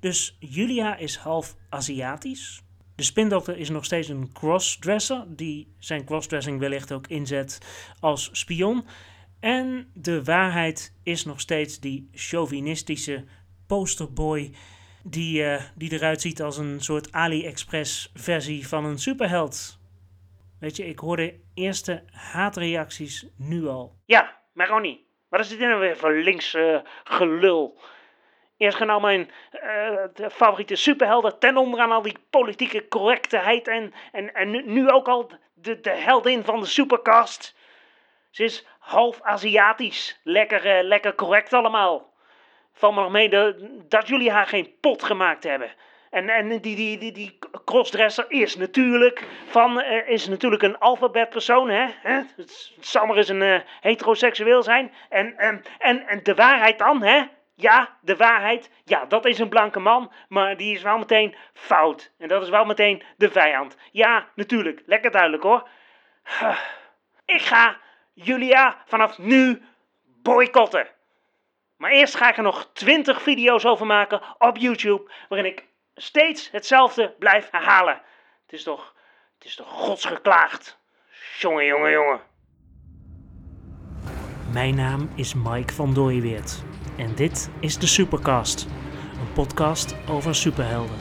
Dus Julia is half Aziatisch. De spindokter is nog steeds een crossdresser, die zijn crossdressing wellicht ook inzet als spion. En de waarheid is nog steeds die chauvinistische posterboy die, uh, die eruit ziet als een soort AliExpress versie van een superheld. Weet je, ik hoor de eerste haatreacties nu al. Ja, maar Ronnie, wat is dit nou weer voor links uh, gelul? Eerst nou mijn uh, favoriete superhelden ten onder aan al die politieke correctheid en, en, en nu ook al de, de heldin van de supercast. Ze is half Aziatisch, lekker, uh, lekker correct allemaal. Val me nog mee dat jullie haar geen pot gemaakt hebben. En, en die, die, die, die crossdresser is natuurlijk, van, uh, is natuurlijk een alfabetpersoon. Hè? hè? Het zal maar eens een heteroseksueel zijn. En, en, en, en de waarheid dan, hè? Ja, de waarheid. Ja, dat is een blanke man, maar die is wel meteen fout. En dat is wel meteen de vijand. Ja, natuurlijk. Lekker duidelijk hoor. Ik ga Julia vanaf nu boycotten. Maar eerst ga ik er nog 20 video's over maken op YouTube, waarin ik steeds hetzelfde blijf herhalen. Het is toch, het is toch godsgeklaagd. Jongen, jongen, jongen. Mijn naam is Mike van Dooyeweert en dit is de Supercast, een podcast over superhelden.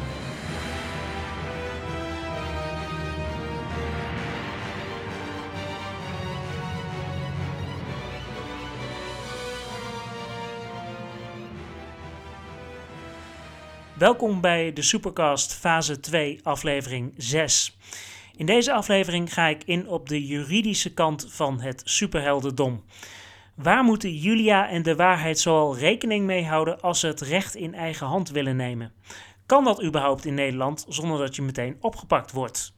Welkom bij de Supercast fase 2 aflevering 6. In deze aflevering ga ik in op de juridische kant van het superheldendom. Waar moeten Julia en de waarheid zoal rekening mee houden als ze het recht in eigen hand willen nemen? Kan dat überhaupt in Nederland zonder dat je meteen opgepakt wordt?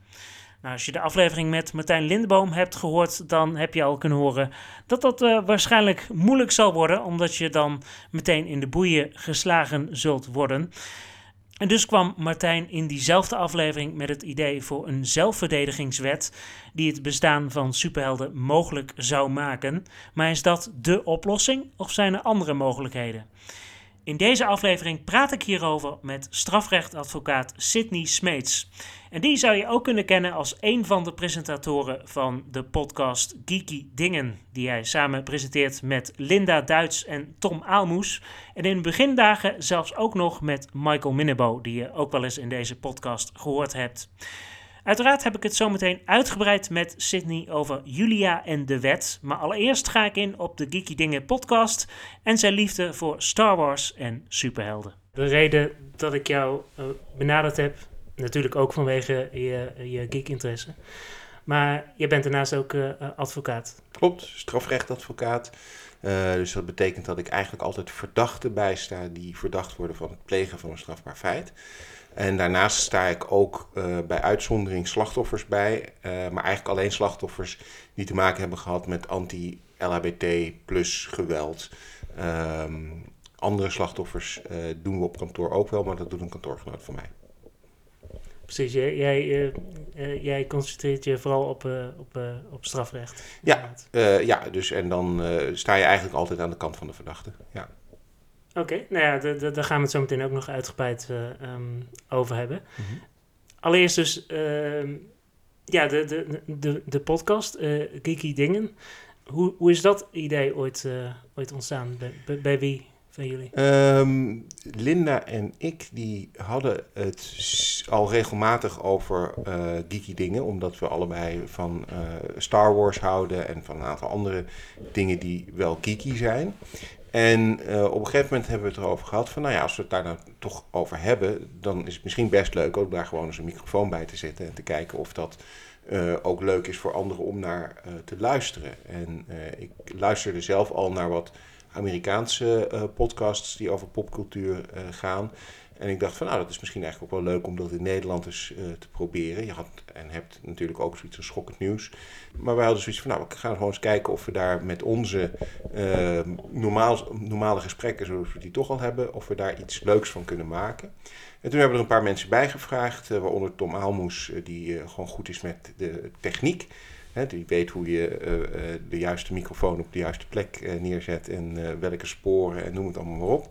Nou, als je de aflevering met Martijn Lindeboom hebt gehoord, dan heb je al kunnen horen dat dat uh, waarschijnlijk moeilijk zal worden, omdat je dan meteen in de boeien geslagen zult worden. En dus kwam Martijn in diezelfde aflevering met het idee voor een zelfverdedigingswet die het bestaan van superhelden mogelijk zou maken. Maar is dat de oplossing of zijn er andere mogelijkheden? In deze aflevering praat ik hierover met strafrechtadvocaat Sidney Smeets. En die zou je ook kunnen kennen als een van de presentatoren van de podcast Geeky Dingen, die hij samen presenteert met Linda Duits en Tom Aalmoes. En in begindagen zelfs ook nog met Michael Minnebo, die je ook wel eens in deze podcast gehoord hebt. Uiteraard heb ik het zometeen uitgebreid met Sydney over Julia en de wet. Maar allereerst ga ik in op de Geeky Dingen podcast en zijn liefde voor Star Wars en superhelden. De reden dat ik jou uh, benaderd heb, natuurlijk ook vanwege je, je geek-interesse. Maar je bent daarnaast ook uh, advocaat. Klopt, strafrechtadvocaat. Uh, dus dat betekent dat ik eigenlijk altijd verdachten bijsta die verdacht worden van het plegen van een strafbaar feit. En daarnaast sta ik ook uh, bij uitzondering slachtoffers bij, uh, maar eigenlijk alleen slachtoffers die te maken hebben gehad met anti-LHBT plus geweld. Um, andere slachtoffers uh, doen we op kantoor ook wel, maar dat doet een kantoorgenoot van mij. Precies, jij, jij, jij concentreert je vooral op, op, op strafrecht. Ja, ja, dus en dan sta je eigenlijk altijd aan de kant van de verdachte. Ja. Oké, okay, nou ja, daar gaan we het zo meteen ook nog uitgebreid uh, um, over hebben. Mm -hmm. Allereerst dus, uh, ja, de, de, de, de podcast, uh, Geeky Dingen. Hoe, hoe is dat idee ooit, uh, ooit ontstaan? Bij, bij, bij, wie van jullie? Um, Linda en ik die hadden het al regelmatig over geeky dingen, omdat we allebei van Star Wars houden en van een aantal andere dingen die wel geeky zijn. En uh, op een gegeven moment hebben we het erover gehad van, nou ja, als we het daar nou toch over hebben, dan is het misschien best leuk ook daar gewoon eens een microfoon bij te zetten en te kijken of dat uh, ook leuk is voor anderen om naar uh, te luisteren. En ik luisterde zelf al naar wat Amerikaanse podcasts die over popcultuur gaan. En ik dacht van, nou, dat is misschien eigenlijk ook wel leuk om dat in Nederland eens uh, te proberen. Je had en hebt natuurlijk ook zoiets als schokkend nieuws. Maar wij hadden zoiets van, nou, we gaan gewoon eens kijken of we daar met onze uh, normaal, normale gesprekken, zoals we die toch al hebben, of we daar iets leuks van kunnen maken. En toen hebben we er een paar mensen bij gevraagd, uh, waaronder Tom Aalmoes, die gewoon goed is met de techniek. Die weet hoe je de juiste microfoon op de juiste plek neerzet en welke sporen en noem het allemaal maar op.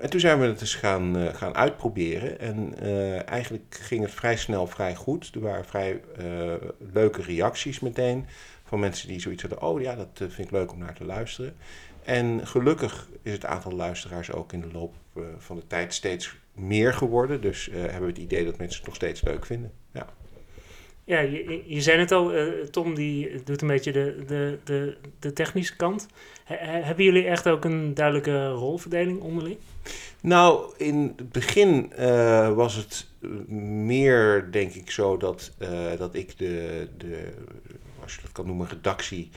En toen zijn we het eens gaan, uh, gaan uitproberen. En uh, eigenlijk ging het vrij snel vrij goed. Er waren vrij uh, leuke reacties meteen van mensen die zoiets hadden. Oh ja, dat vind ik leuk om naar te luisteren. En gelukkig is het aantal luisteraars ook in de loop van de tijd steeds meer geworden. Dus hebben we het idee dat mensen het nog steeds leuk vinden. Ja. Ja, je, je zei het al, uh, Tom die doet een beetje de, de, de, de technische kant. hebben jullie echt ook een duidelijke rolverdeling onderling? Nou, in het begin uh, was het meer, denk ik, zo dat, uh, dat ik de, de, als je dat kan noemen, redactie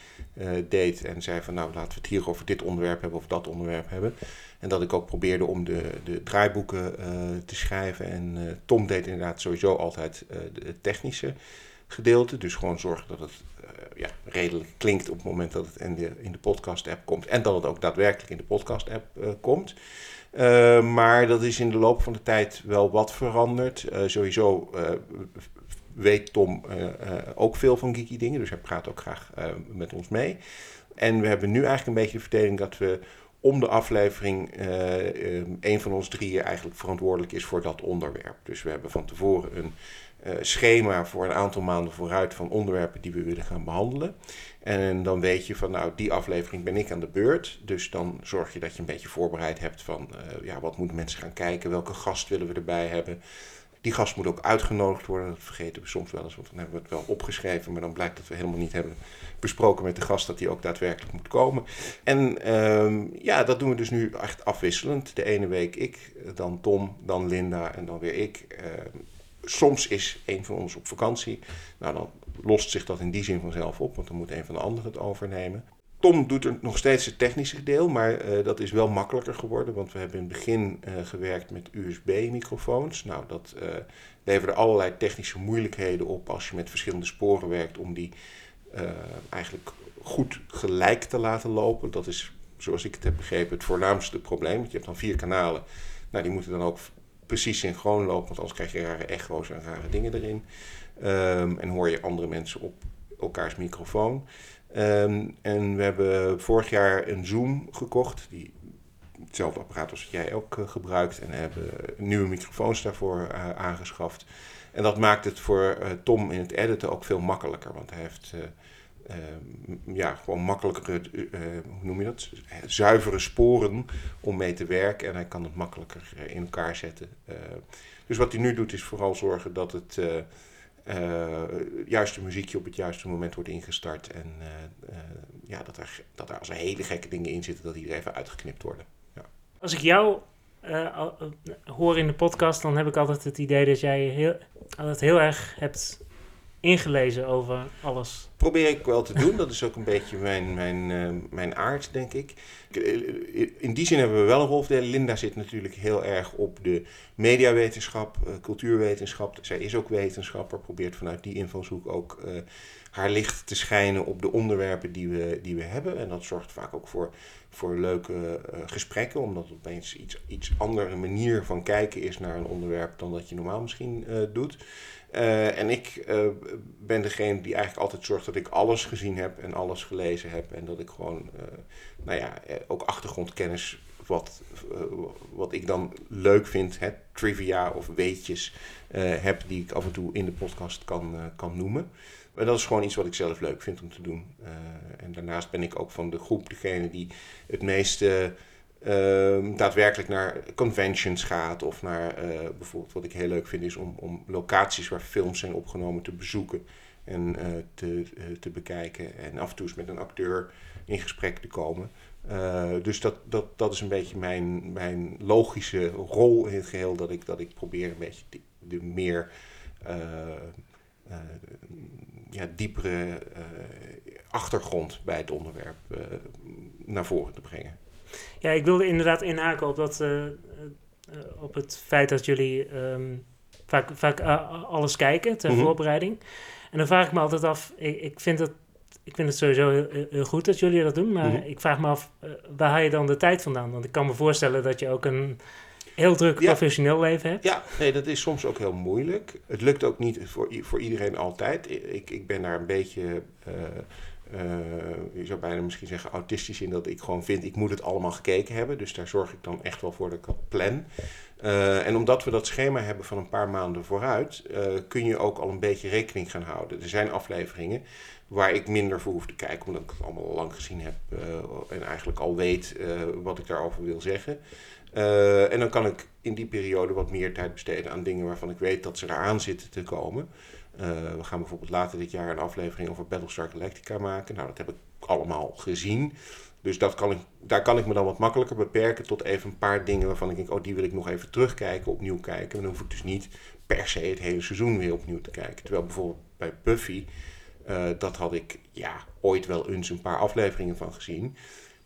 deed. En zei van, nou, laten we het hier over dit onderwerp hebben of dat onderwerp hebben. En dat ik ook probeerde om de, de draaiboeken te schrijven. En Tom deed inderdaad sowieso altijd de technische gedeelte. Dus gewoon zorgen dat het ja, redelijk klinkt op het moment dat het in de, in de podcast-app komt. En dat het ook daadwerkelijk in de podcast-app komt. Maar dat is in de loop van de tijd wel wat veranderd. sowieso weet Tom ook veel van geeky dingen, dus hij praat ook graag met ons mee. En we hebben nu eigenlijk een beetje de verdeling dat we om de aflevering een van ons drieën eigenlijk verantwoordelijk is voor dat onderwerp. Dus we hebben van tevoren een schema voor een aantal maanden vooruit van onderwerpen die we willen gaan behandelen. En dan weet je van, nou, die aflevering ben ik aan de beurt. Dus dan zorg je dat je een beetje voorbereid hebt van, ja, wat moeten mensen gaan kijken? Welke gast willen we erbij hebben? Die gast moet ook uitgenodigd worden. Dat vergeten we soms wel eens, want dan hebben we het wel opgeschreven. Maar dan blijkt dat we helemaal niet hebben besproken met de gast dat die ook daadwerkelijk moet komen. En um, ja, dat doen we dus nu echt afwisselend. De ene week ik, dan Tom, dan Linda en dan weer ik. Uh, soms is een van ons op vakantie. Nou, dan lost zich dat in die zin vanzelf op, want dan moet een van de anderen het overnemen. Tom doet er nog steeds het technische deel, maar uh, dat is wel makkelijker geworden, want we hebben in het begin uh, gewerkt met USB-microfoons. Nou, dat uh, leverde allerlei technische moeilijkheden op als je met verschillende sporen werkt om die eigenlijk goed gelijk te laten lopen. Dat is, zoals ik het heb begrepen, het voornaamste probleem. Want je hebt dan vier kanalen. Nou, die moeten dan ook precies synchroon lopen, want anders krijg je rare echo's en rare dingen erin. Um, en hoor je andere mensen op elkaars microfoon. Um, en we hebben vorig jaar een Zoom gekocht, die hetzelfde apparaat als jij ook uh, gebruikt. En hebben nieuwe microfoons daarvoor uh, aangeschaft. En dat maakt het voor uh, Tom in het editen ook veel makkelijker, want hij heeft uh, ja, gewoon makkelijkere, hoe noem je dat? Zuivere sporen om mee te werken. En hij kan het makkelijker in elkaar zetten. dus wat hij nu doet is vooral zorgen dat het juiste muziekje op het juiste moment wordt ingestart. En ja, dat, er, dat er als er hele gekke dingen in zitten, dat die er even uitgeknipt worden. Ja. Als ik jou hoor in de podcast, dan heb ik altijd het idee dat jij heel, altijd heel erg hebt ingelezen over alles. Probeer ik wel te doen. Dat is ook een beetje mijn, mijn, uh, mijn aard, denk ik. In die zin hebben we wel een rolverdeling. Linda zit natuurlijk heel erg op de mediawetenschap, uh, cultuurwetenschap. Zij is ook wetenschapper, probeert vanuit die invalshoek ook haar licht te schijnen op de onderwerpen die we, die we hebben. En dat zorgt vaak ook voor, voor leuke gesprekken, omdat het opeens iets, iets andere manier van kijken is naar een onderwerp dan dat je normaal misschien doet. Uh, en ik ben degene die eigenlijk altijd zorgt dat ik alles gezien heb en alles gelezen heb. En dat ik gewoon, nou ja, ook achtergrondkennis, wat, wat ik dan leuk vind, hè, trivia of weetjes heb, die ik af en toe in de podcast kan, kan noemen. Maar dat is gewoon iets wat ik zelf leuk vind om te doen. en daarnaast ben ik ook van de groep degene die het meeste uh, daadwerkelijk naar conventions gaat. Of naar uh, bijvoorbeeld wat ik heel leuk vind is om, om locaties waar films zijn opgenomen te bezoeken en uh, te, eh, te bekijken. En af en toe eens met een acteur in gesprek te komen. dus dat, dat, dat is een beetje mijn, mijn logische rol in het geheel. Dat ik, dat ik probeer een beetje de meer ja, diepere achtergrond bij het onderwerp naar voren te brengen. Ja, ik wilde inderdaad inhaken op, dat, op het feit dat jullie um, vaak, vaak alles kijken ter mm -hmm. voorbereiding. En dan vraag ik me altijd af, ik, ik vind het ik vind het sowieso heel, heel, goed dat jullie dat doen, maar mm -hmm. ik vraag me af, uh, waar haal je dan de tijd vandaan? Want ik kan me voorstellen dat je ook een heel druk professioneel leven hebt. Ja, nee, dat is soms ook heel moeilijk. Het lukt ook niet voor, voor iedereen altijd. Ik, ik ben daar een beetje uh, je zou bijna misschien zeggen autistisch in dat ik gewoon vind, ik moet het allemaal gekeken hebben. Dus daar zorg ik dan echt wel voor dat ik dat plan. en omdat we dat schema hebben van een paar maanden vooruit, kun je ook al een beetje rekening gaan houden. Er zijn afleveringen waar ik minder voor hoef te kijken, omdat ik het allemaal al lang gezien heb en eigenlijk al weet wat ik daarover wil zeggen. Uh, en dan kan ik in die periode wat meer tijd besteden aan dingen waarvan ik weet dat ze eraan zitten te komen. Uh, we gaan bijvoorbeeld later dit jaar een aflevering over Battlestar Galactica maken. Nou, dat heb ik allemaal gezien. Dus dat kan ik, daar kan ik me dan wat makkelijker beperken tot even een paar dingen waarvan ik denk, oh, die wil ik nog even terugkijken, opnieuw kijken. En dan hoef ik dus niet per se het hele seizoen weer opnieuw te kijken. Terwijl bijvoorbeeld bij Buffy, uh, dat had ik ja, ooit wel eens een paar afleveringen van gezien.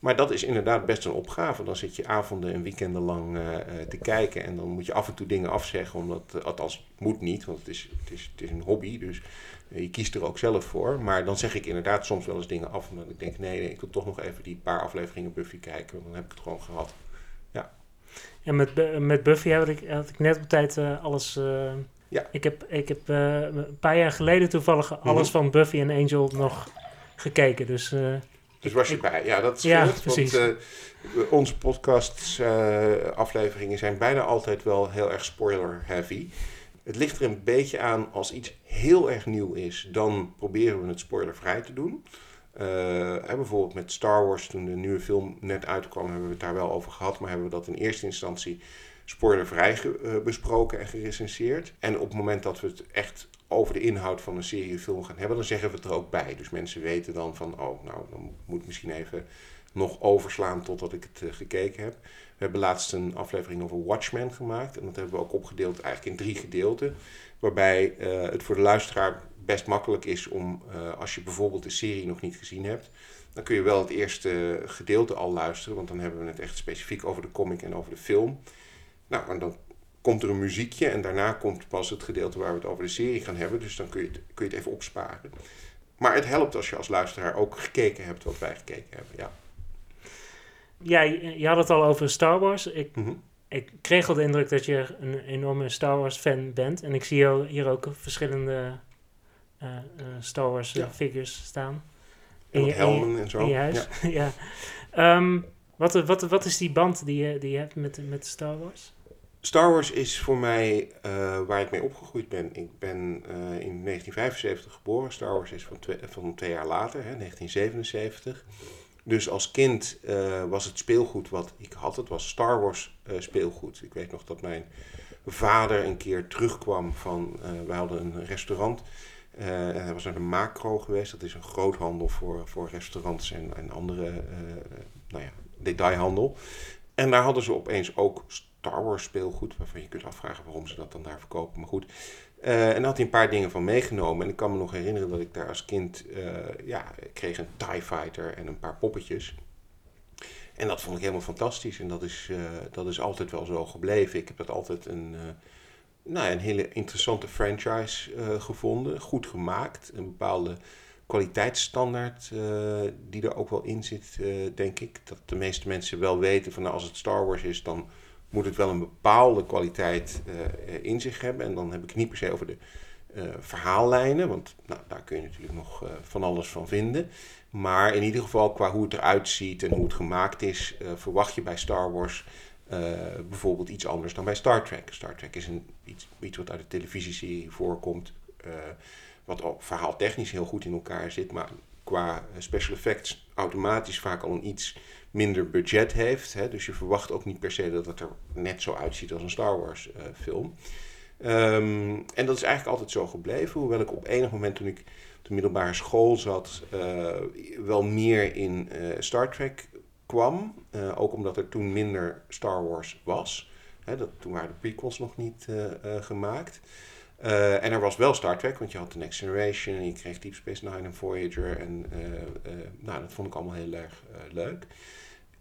Maar dat is inderdaad best een opgave. Dan zit je avonden en weekenden lang uh, te kijken. En dan moet je af en toe dingen afzeggen. Omdat, uh, althans, moet niet, want het is, het is, het is een hobby. Dus uh, je kiest er ook zelf voor. Maar dan zeg ik inderdaad soms wel eens dingen af. Omdat ik denk, nee, nee ik wil toch nog even die paar afleveringen Buffy kijken. Want dan heb ik het gewoon gehad. Ja. Ja, met, met Buffy had ik, had ik net op tijd alles... ja. Ik heb, ik heb een paar jaar geleden toevallig alles mm -hmm. van Buffy en Angel nog gekeken. Dus dus was je bij. Ja, dat is ja. Precies. Want uh, onze podcast uh, afleveringen zijn bijna altijd wel heel erg spoiler heavy. Het ligt er een beetje aan als iets heel erg nieuw is, dan proberen we het spoilervrij te doen. Uh, hè, bijvoorbeeld met Star Wars, toen de nieuwe film net uitkwam, hebben we het daar wel over gehad, maar hebben we dat in eerste instantie spoilervrij besproken en gerecenseerd. En op het moment dat we het echt over de inhoud van een serie film gaan hebben, dan zeggen we het er ook bij. Dus mensen weten dan van, oh, nou, dan moet ik misschien even nog overslaan totdat ik het uh, gekeken heb. We hebben laatst een aflevering over Watchmen gemaakt. En dat hebben we ook opgedeeld eigenlijk in drie gedeelten. Waarbij uh, het voor de luisteraar best makkelijk is om, uh, als je bijvoorbeeld de serie nog niet gezien hebt, dan kun je wel het eerste gedeelte al luisteren. Want dan hebben we het echt specifiek over de comic en over de film. Nou, en dan komt er een muziekje en daarna komt pas het gedeelte waar we het over de serie gaan hebben. Dus dan kun je het, kun je het even opsparen. Maar het helpt als je als luisteraar ook gekeken hebt wat wij gekeken hebben. Ja, ja je had het al over Star Wars. Ik, mm -hmm. ik kreeg al de indruk dat je een enorme Star Wars fan bent. En ik zie hier ook verschillende uh, uh, Star Wars ja. figures staan. En helmen en zo. In je huis. Ja. ja. Um, wat, wat, wat is die band die je, die je hebt met, met Star Wars? Star Wars is voor mij uh, waar ik mee opgegroeid ben. Ik ben uh, in 1975 geboren. Star Wars is van twee, jaar later, hè, 1977. Dus als kind uh, was het speelgoed wat ik had. Het was Star Wars speelgoed. Ik weet nog dat mijn vader een keer terugkwam van... we hadden een restaurant. hij was naar de Macro geweest. Dat is een groothandel voor, voor restaurants en, en andere nou ja, detailhandel. En daar hadden ze opeens ook Star Wars speelgoed, waarvan je kunt afvragen waarom ze dat dan daar verkopen. Maar goed. Uh, en daar had hij een paar dingen van meegenomen. En ik kan me nog herinneren dat ik daar als kind, uh, ja, ik kreeg een TIE Fighter en een paar poppetjes. En dat vond ik helemaal fantastisch. En dat is, uh, dat is altijd wel zo gebleven. Ik heb dat altijd een, nou, een hele interessante franchise gevonden. Goed gemaakt. Een bepaalde kwaliteitsstandaard die er ook wel in zit, denk ik. Dat de meeste mensen wel weten van nou, als het Star Wars is, dan moet het wel een bepaalde kwaliteit uh, in zich hebben. En dan heb ik niet per se over de uh, verhaallijnen, want nou, daar kun je natuurlijk nog uh, van alles van vinden. Maar in ieder geval qua hoe het eruit ziet en hoe het gemaakt is, verwacht je bij Star Wars bijvoorbeeld iets anders dan bij Star Trek. Star Trek is een, iets, iets wat uit de televisieserie voorkomt, wat ook verhaaltechnisch heel goed in elkaar zit, maar qua special effects automatisch vaak al een iets minder budget heeft. Hè, dus je verwacht ook niet per se dat het er net zo uitziet als een Star Wars uh, film. Um, en dat is eigenlijk altijd zo gebleven. Hoewel ik op enig moment toen ik op de middelbare school zat, uh, wel meer in uh, Star Trek kwam. ook omdat er toen minder Star Wars was. Hè, dat, toen waren de prequels nog niet gemaakt. En er was wel Star Trek, want je had The Next Generation en je kreeg Deep Space Nine en Voyager. En nou, dat vond ik allemaal heel erg leuk.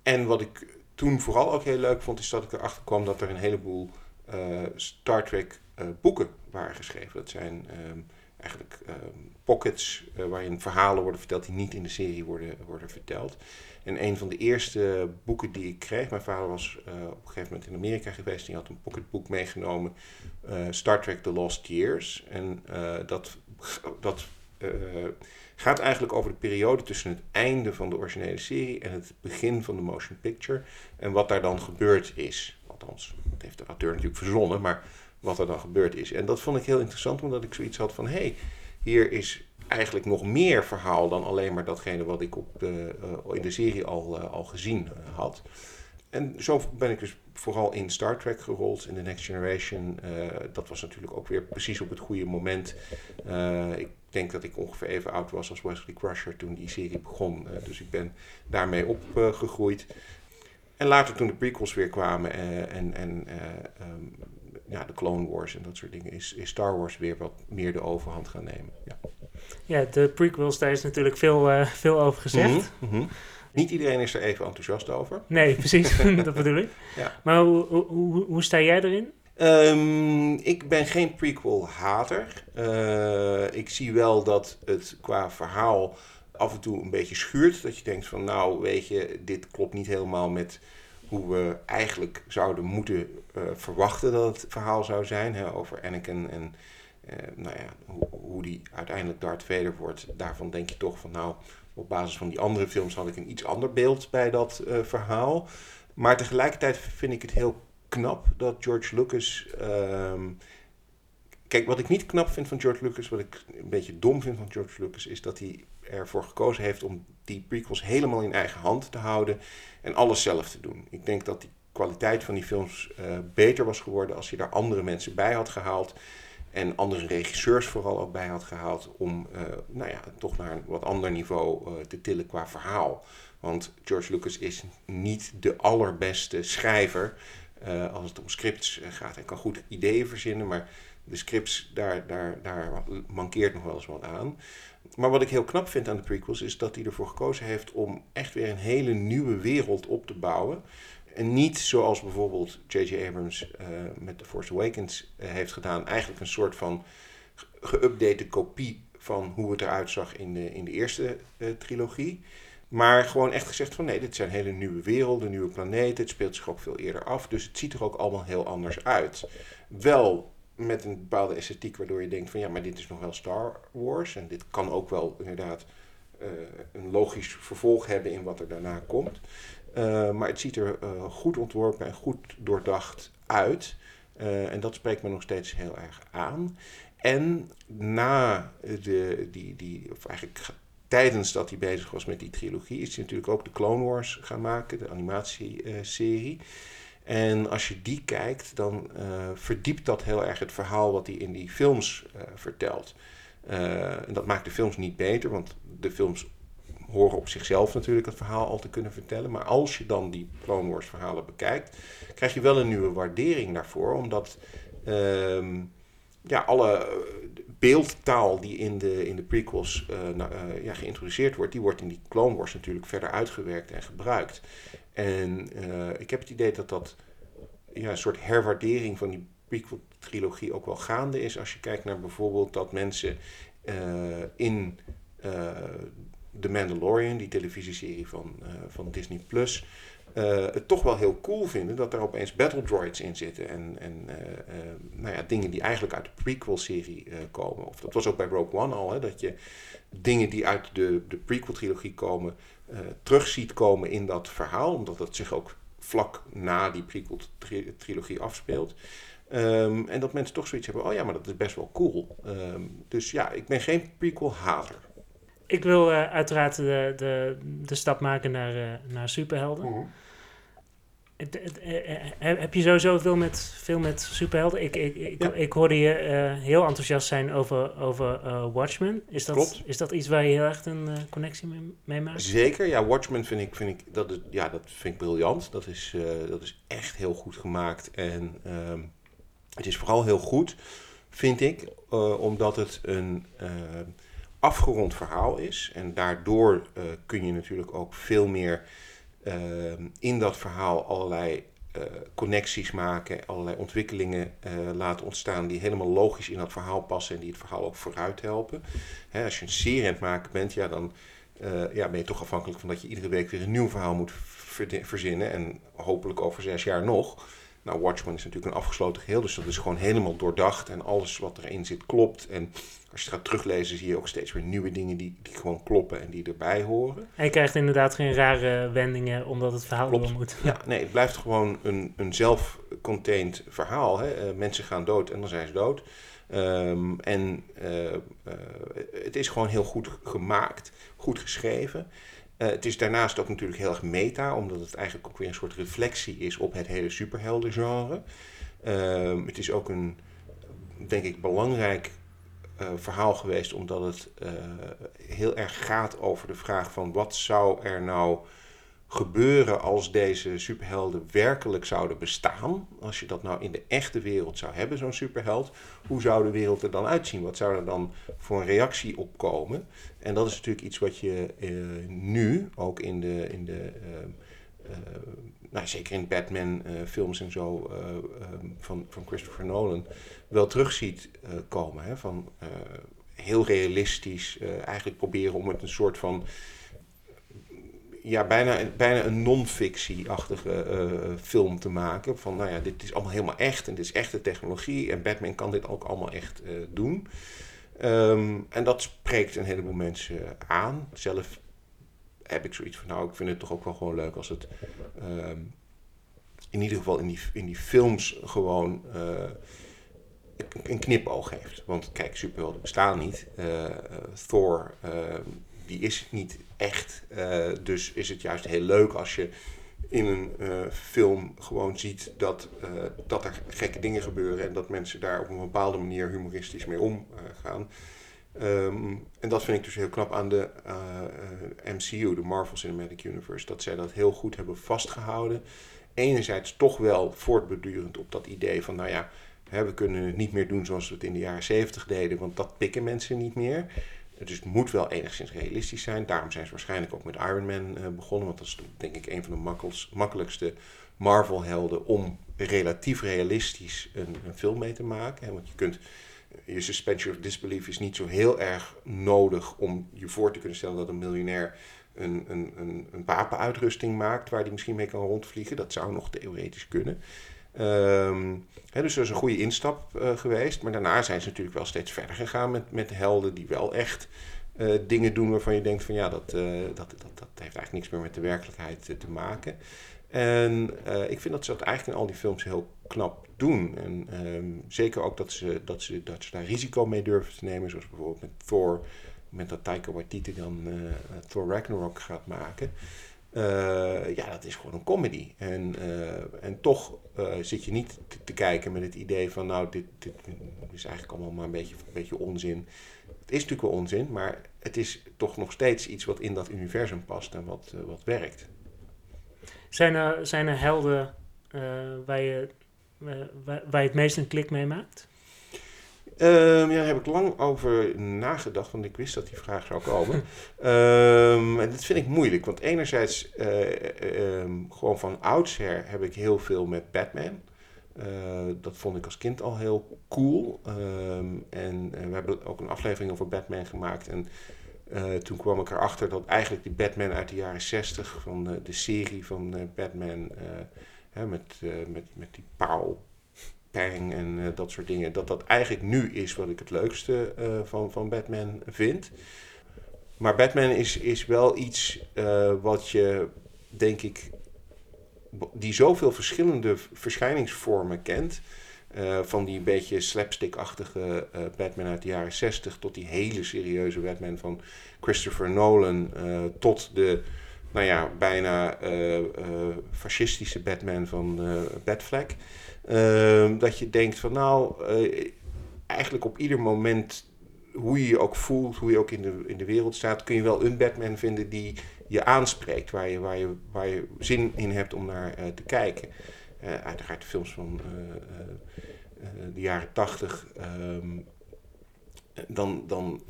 En wat ik toen vooral ook heel leuk vond, is dat ik erachter kwam dat er een heleboel uh, Star Trek uh, boeken waren geschreven. Dat zijn um, eigenlijk um, pockets uh, waarin verhalen worden verteld die niet in de serie worden, worden verteld. En een van de eerste boeken die ik kreeg, mijn vader was op een gegeven moment in Amerika geweest die had een pocketboek meegenomen, Star Trek The Lost Years. En dat, dat gaat eigenlijk over de periode tussen het einde van de originele serie en het begin van de motion picture. En wat daar dan gebeurd is. Althans, dat heeft de auteur natuurlijk verzonnen, maar wat er dan gebeurd is. En dat vond ik heel interessant, omdat ik zoiets had van: hé, hey, hier is eigenlijk nog meer verhaal dan alleen maar datgene wat ik uh, in de serie al, uh, al gezien uh, had. En zo ben ik dus vooral in Star Trek gerold, in The Next Generation. dat was natuurlijk ook weer precies op het goede moment. ik denk dat ik ongeveer even oud was als Wesley Crusher toen die serie begon. dus ik ben daarmee opgegroeid. en later toen de prequels weer kwamen en, en um, ja, de Clone Wars en dat soort dingen, is, is Star Wars weer wat meer de overhand gaan nemen. Ja, ja de prequels, daar is natuurlijk veel, uh, veel over gezegd. Mm -hmm. Niet iedereen is er even enthousiast over. Nee, precies, dat bedoel ik. Ja. Maar hoe, hoe, hoe, hoe sta jij erin? Um, ik ben geen prequel-hater. Uh, ik zie wel dat het qua verhaal af en toe een beetje schuurt. Dat je denkt van nou, weet je, dit klopt niet helemaal met hoe we eigenlijk zouden moeten uh, verwachten dat het verhaal zou zijn. Hè, over Anakin en uh, nou ja, hoe, hoe die uiteindelijk Darth Vader wordt. Daarvan denk je toch van nou, op basis van die andere films had ik een iets ander beeld bij dat verhaal. Maar tegelijkertijd vind ik het heel knap dat George Lucas. Uh, kijk, wat ik niet knap vind van George Lucas, wat ik een beetje dom vind van George Lucas, is dat hij ervoor gekozen heeft om die prequels helemaal in eigen hand te houden en alles zelf te doen. Ik denk dat die kwaliteit van die films uh, beter was geworden als hij daar andere mensen bij had gehaald. En andere regisseurs vooral ook bij had gehaald om uh, nou ja, toch naar een wat ander niveau uh, te tillen qua verhaal. Want George Lucas is niet de allerbeste schrijver als het om scripts gaat. Hij kan goed ideeën verzinnen, maar de scripts, daar, daar, daar mankeert nog wel eens wat aan. Maar wat ik heel knap vind aan de prequels is dat hij ervoor gekozen heeft om echt weer een hele nieuwe wereld op te bouwen. En niet zoals bijvoorbeeld J.J. Abrams uh, met The Force Awakens heeft gedaan, eigenlijk een soort van geüpdate kopie van hoe het eruit zag in de, in de eerste trilogie. Maar gewoon echt gezegd van nee, dit zijn hele nieuwe werelden, nieuwe planeten. Het speelt zich ook veel eerder af. Dus het ziet er ook allemaal heel anders uit. Wel met een bepaalde esthetiek, waardoor je denkt van ja, maar dit is nog wel Star Wars. En dit kan ook wel inderdaad uh, een logisch vervolg hebben in wat er daarna komt. Uh, maar het ziet er uh, goed ontworpen en goed doordacht uit. en dat spreekt me nog steeds heel erg aan. En na de, die, die, of eigenlijk tijdens dat hij bezig was met die trilogie, is hij natuurlijk ook de Clone Wars gaan maken, de animatieserie. En als je die kijkt, dan uh, verdiept dat heel erg het verhaal wat hij in die films uh, vertelt. Uh, en dat maakt de films niet beter, want de films horen op zichzelf natuurlijk het verhaal al te kunnen vertellen. Maar als je dan die Clone Wars verhalen bekijkt, krijg je wel een nieuwe waardering daarvoor. Omdat uh, ja, alle beeldtaal die in de, in de prequels nou, ja, geïntroduceerd wordt, die wordt in die Clone Wars natuurlijk verder uitgewerkt en gebruikt. En uh, ik heb het idee dat dat ja, een soort herwaardering van die prequel-trilogie ook wel gaande is. Als je kijkt naar bijvoorbeeld dat mensen in The Mandalorian, die televisieserie van, van Disney Plus, het toch wel heel cool vinden dat er opeens battle droids in zitten. En, en nou ja, dingen die eigenlijk uit de prequel-serie komen. Of dat was ook bij Rogue One al, hè, dat je dingen die uit de, de prequel-trilogie komen uh, terug ziet komen in dat verhaal, omdat het zich ook vlak na die prequel-trilogie afspeelt. Um, en dat mensen toch zoiets hebben, oh ja, maar dat is best wel cool. Um, dus ja, ik ben geen prequel-hater. Ik wil uh, uiteraard de, de, de stap maken naar, uh, naar superhelden. Uh -huh. Eh, eh, heb je sowieso veel met, veel met superhelden? Ik, ik, ik, ja. ik hoorde je uh, heel enthousiast zijn over, over uh, Watchmen. Is dat, Klopt. is dat iets waar je heel echt een uh, connectie mee, mee, maakt? Zeker, ja. Watchmen vind ik, vind ik, dat, is, ja, dat vind ik briljant. Dat is, dat is echt heel goed gemaakt. En um, het is vooral heel goed, vind ik, omdat het een afgerond verhaal is. En daardoor kun je natuurlijk ook veel meer in dat verhaal allerlei uh, connecties maken, allerlei ontwikkelingen uh, laten ontstaan die helemaal logisch in dat verhaal passen en die het verhaal ook vooruit helpen. Hè, als je een serie aan het maken bent, ja, dan ja, ben je toch afhankelijk van dat je iedere week weer een nieuw verhaal moet verzinnen en hopelijk over zes jaar nog. Nou, Watchmen is natuurlijk een afgesloten geheel, dus dat is gewoon helemaal doordacht en alles wat erin zit klopt. En als je het gaat teruglezen, zie je ook steeds weer nieuwe dingen die, die gewoon kloppen en die erbij horen. En je krijgt inderdaad geen rare wendingen omdat het verhaal Klopt. door moet. Ja, nee, het blijft gewoon een, een zelf-contained verhaal. Hè. Eh, mensen gaan dood en dan zijn ze dood. Ehm, en eh, eh, het is gewoon heel goed gemaakt, goed geschreven. Eh, het is daarnaast ook natuurlijk heel erg meta, omdat het eigenlijk ook weer een soort reflectie is op het hele superheldengenre. Ehm, het is ook een, denk ik, belangrijk eh, verhaal geweest, omdat het eh, heel erg gaat over de vraag van wat zou er nou gebeuren als deze superhelden werkelijk zouden bestaan. Als je dat nou in de echte wereld zou hebben, zo'n superheld, hoe zou de wereld er dan uitzien? Wat zou er dan voor een reactie op komen? En dat is natuurlijk iets wat je eh, nu ook in de, in de eh, eh, nou, zeker in Batman-films en zo eh, ehm, van, van Christopher Nolan wel terug ziet komen. Hè? Van heel realistisch, eigenlijk proberen om het een soort van ja, bijna, bijna een non-fictie-achtige eh, film te maken. Van, nou ja, dit is allemaal helemaal echt en dit is echte technologie en Batman kan dit ook allemaal echt eh, doen. Ehm, en dat spreekt een heleboel mensen aan. Zelf heb ik zoiets van, nou, ik vind het toch ook wel gewoon leuk als het ehm, in ieder geval in die, in die films gewoon eh, een- knipoog heeft. Want kijk, superhelden bestaan niet. Thor, eh, die is niet echt. Eh, dus is het juist heel leuk als je in een eh, film gewoon ziet dat, eh, dat er gekke dingen gebeuren en dat mensen daar op een bepaalde manier humoristisch mee omgaan. Ehm, en dat vind ik dus heel knap aan de MCU, de Marvel Cinematic Universe, dat zij dat heel goed hebben vastgehouden. Enerzijds toch wel voortbedurend op dat idee van, nou ja, hè, we kunnen het niet meer doen zoals we het in de jaren 70 deden, want dat pikken mensen niet meer. Dus het moet wel enigszins realistisch zijn. Daarom zijn ze waarschijnlijk ook met Iron Man eh, begonnen. Want dat is denk ik een van de makkelijkste Marvel-helden om relatief realistisch een, een film mee te maken. Want je kunt, je suspension of disbelief is niet zo heel erg nodig om je voor te kunnen stellen dat een miljonair een, een, een, een wapenuitrusting maakt waar die misschien mee kan rondvliegen. Dat zou nog theoretisch kunnen. Ehm, dus dat is een goede instap eh, geweest. Maar daarna zijn ze natuurlijk wel steeds verder gegaan met, met helden die wel echt eh, dingen doen waarvan je denkt van ja, dat, eh, dat, dat, dat heeft eigenlijk niks meer met de werkelijkheid te maken. En ik vind dat ze dat eigenlijk in al die films heel knap doen. En ehm, zeker ook dat ze, dat, ze, dat ze daar risico mee durven te nemen. Zoals bijvoorbeeld met Thor, met dat Taika Waititi dan Thor Ragnarok gaat maken. Eh, ja, dat is gewoon een comedy. En, eh, en toch eh, zit je niet te, kijken met het idee van, nou, dit, dit is eigenlijk allemaal maar een beetje, een beetje onzin. Het is natuurlijk wel onzin, maar het is toch nog steeds iets wat in dat universum past en wat, wat werkt. Zijn er, zijn er helden waar, je, waar, waar je het meest een klik mee maakt? Ehm, ja, daar heb ik lang over nagedacht, want ik wist dat die vraag zou komen. Ehm, en dat vind ik moeilijk, want enerzijds, eh, ehm, gewoon van oudsher heb ik heel veel met Batman. Eh, dat vond ik als kind al heel cool. En eh, we hebben ook een aflevering over Batman gemaakt. En toen kwam ik erachter dat eigenlijk die Batman uit de jaren 60 van de, serie van Batman hè, met, met, met die pauw Pang en eh, dat soort dingen, dat dat eigenlijk nu is wat ik het leukste eh, van, van Batman vind. Maar Batman is, is wel iets eh, wat je, denk ik, die zoveel verschillende verschijningsvormen kent. Van die beetje slapstick-achtige Batman uit de jaren 60 tot die hele serieuze Batman van Christopher Nolan. tot de, nou ja, bijna eh, eh, fascistische Batman van eh Batfleck. Ehm, dat je denkt van nou, eigenlijk op ieder moment, hoe je je ook voelt, hoe je ook in de, in de wereld staat, kun je wel een Batman vinden die je aanspreekt, waar je, waar je, waar je zin in hebt om naar te kijken. Uiteraard de films van de jaren tachtig. ehm, dan dan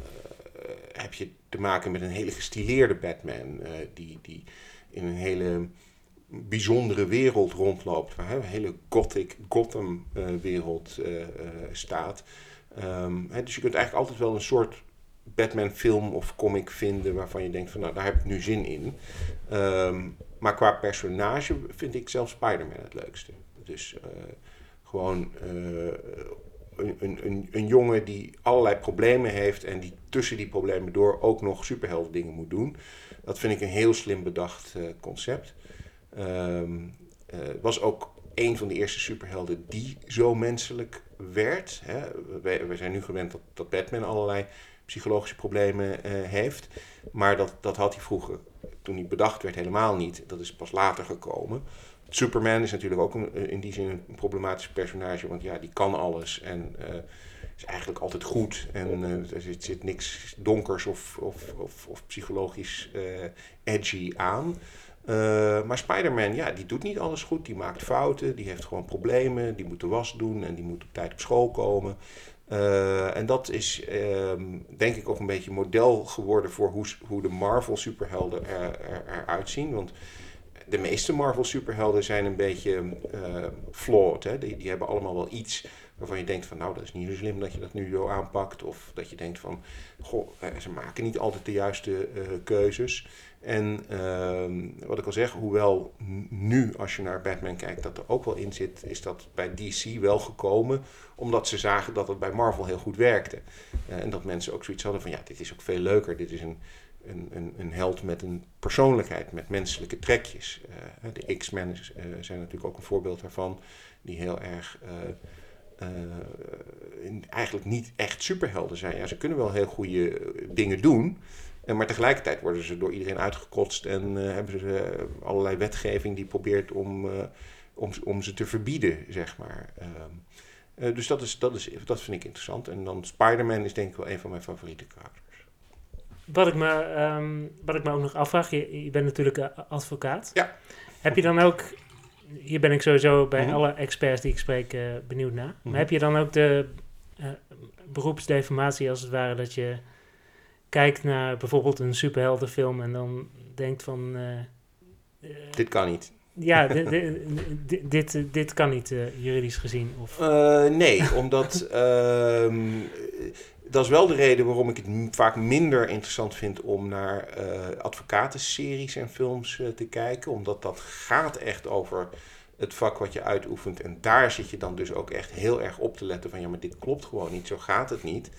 heb je te maken met een hele gestileerde Batman, eh, die, die in een hele bijzondere wereld rondloopt, waar een hele gothic Gotham eh, wereld eh, staat. Ehm, hè, dus je kunt eigenlijk altijd wel een soort Batman film of comic vinden waarvan je denkt van nou daar heb ik nu zin in. Ehm, maar qua personage vind ik zelf Spider-Man het leukste. Dus gewoon een, een, een, jongen die allerlei problemen heeft en die tussen die problemen door ook nog superhelden dingen moet doen. Dat vind ik een heel slim bedacht concept. Um, was ook een van de eerste superhelden die zo menselijk werd. Hè. We, zijn nu gewend dat, dat Batman allerlei psychologische problemen uh, heeft. Maar dat, dat had hij vroeger, toen hij bedacht werd, helemaal niet. Dat is pas later gekomen. Superman is natuurlijk ook een, in die zin een problematisch personage, want ja, die kan alles en uh, is eigenlijk altijd goed. En uh, er zit, zit, niks donkers of, of, of, of psychologisch edgy aan. Maar Spider-Man, ja, die doet niet alles goed. Die maakt fouten, die heeft gewoon problemen. Die moet de was doen en die moet op tijd op school komen. Uh, en dat is uh, denk ik ook een beetje model geworden voor hoe, hoe de Marvel superhelden er, er, eruit zien. Want de meeste Marvel superhelden zijn een beetje uh, flawed. Hè? Die, die hebben allemaal wel iets waarvan je denkt van nou dat is niet zo slim dat je dat nu zo aanpakt. Of dat je denkt van goh, ze maken niet altijd de juiste keuzes. En ehm, wat ik al zeg, hoewel nu als je naar Batman kijkt dat er ook wel in zit, is dat bij DC wel gekomen omdat ze zagen dat het bij Marvel heel goed werkte. En dat mensen ook zoiets hadden van ja, dit is ook veel leuker. Dit is een, een, held met een persoonlijkheid, met menselijke trekjes. Uh, de X-Men uh, zijn natuurlijk ook een voorbeeld daarvan, die heel erg eigenlijk niet echt superhelden zijn. Ja, ze kunnen wel heel goede dingen doen. En maar tegelijkertijd worden ze door iedereen uitgekotst en hebben ze allerlei wetgeving die probeert om, om, om ze te verbieden, zeg maar. Ehm, dus dat, is, dat, is, dat vind ik interessant. En dan Spider-Man is denk ik wel een van mijn favoriete karakters. Wat ik me, um, wat ik me ook nog afvraag, je, je bent natuurlijk advocaat. Ja. Heb je dan ook, hier ben ik sowieso bij mm alle experts die ik spreek benieuwd naar. Mm Maar mhm. heb je dan ook de beroepsdeformatie als het ware dat je kijkt naar bijvoorbeeld een superheldenfilm en dan denkt van... Uh, dit kan niet. Ja, dit, dit, dit kan niet juridisch gezien. Of... nee, omdat ehm, dat is wel de reden waarom ik het vaak minder interessant vind om naar advocatenseries en films te kijken. Omdat dat gaat echt over het vak wat je uitoefent. En daar zit je dan dus ook echt heel erg op te letten van ja, maar dit klopt gewoon niet, zo gaat het niet.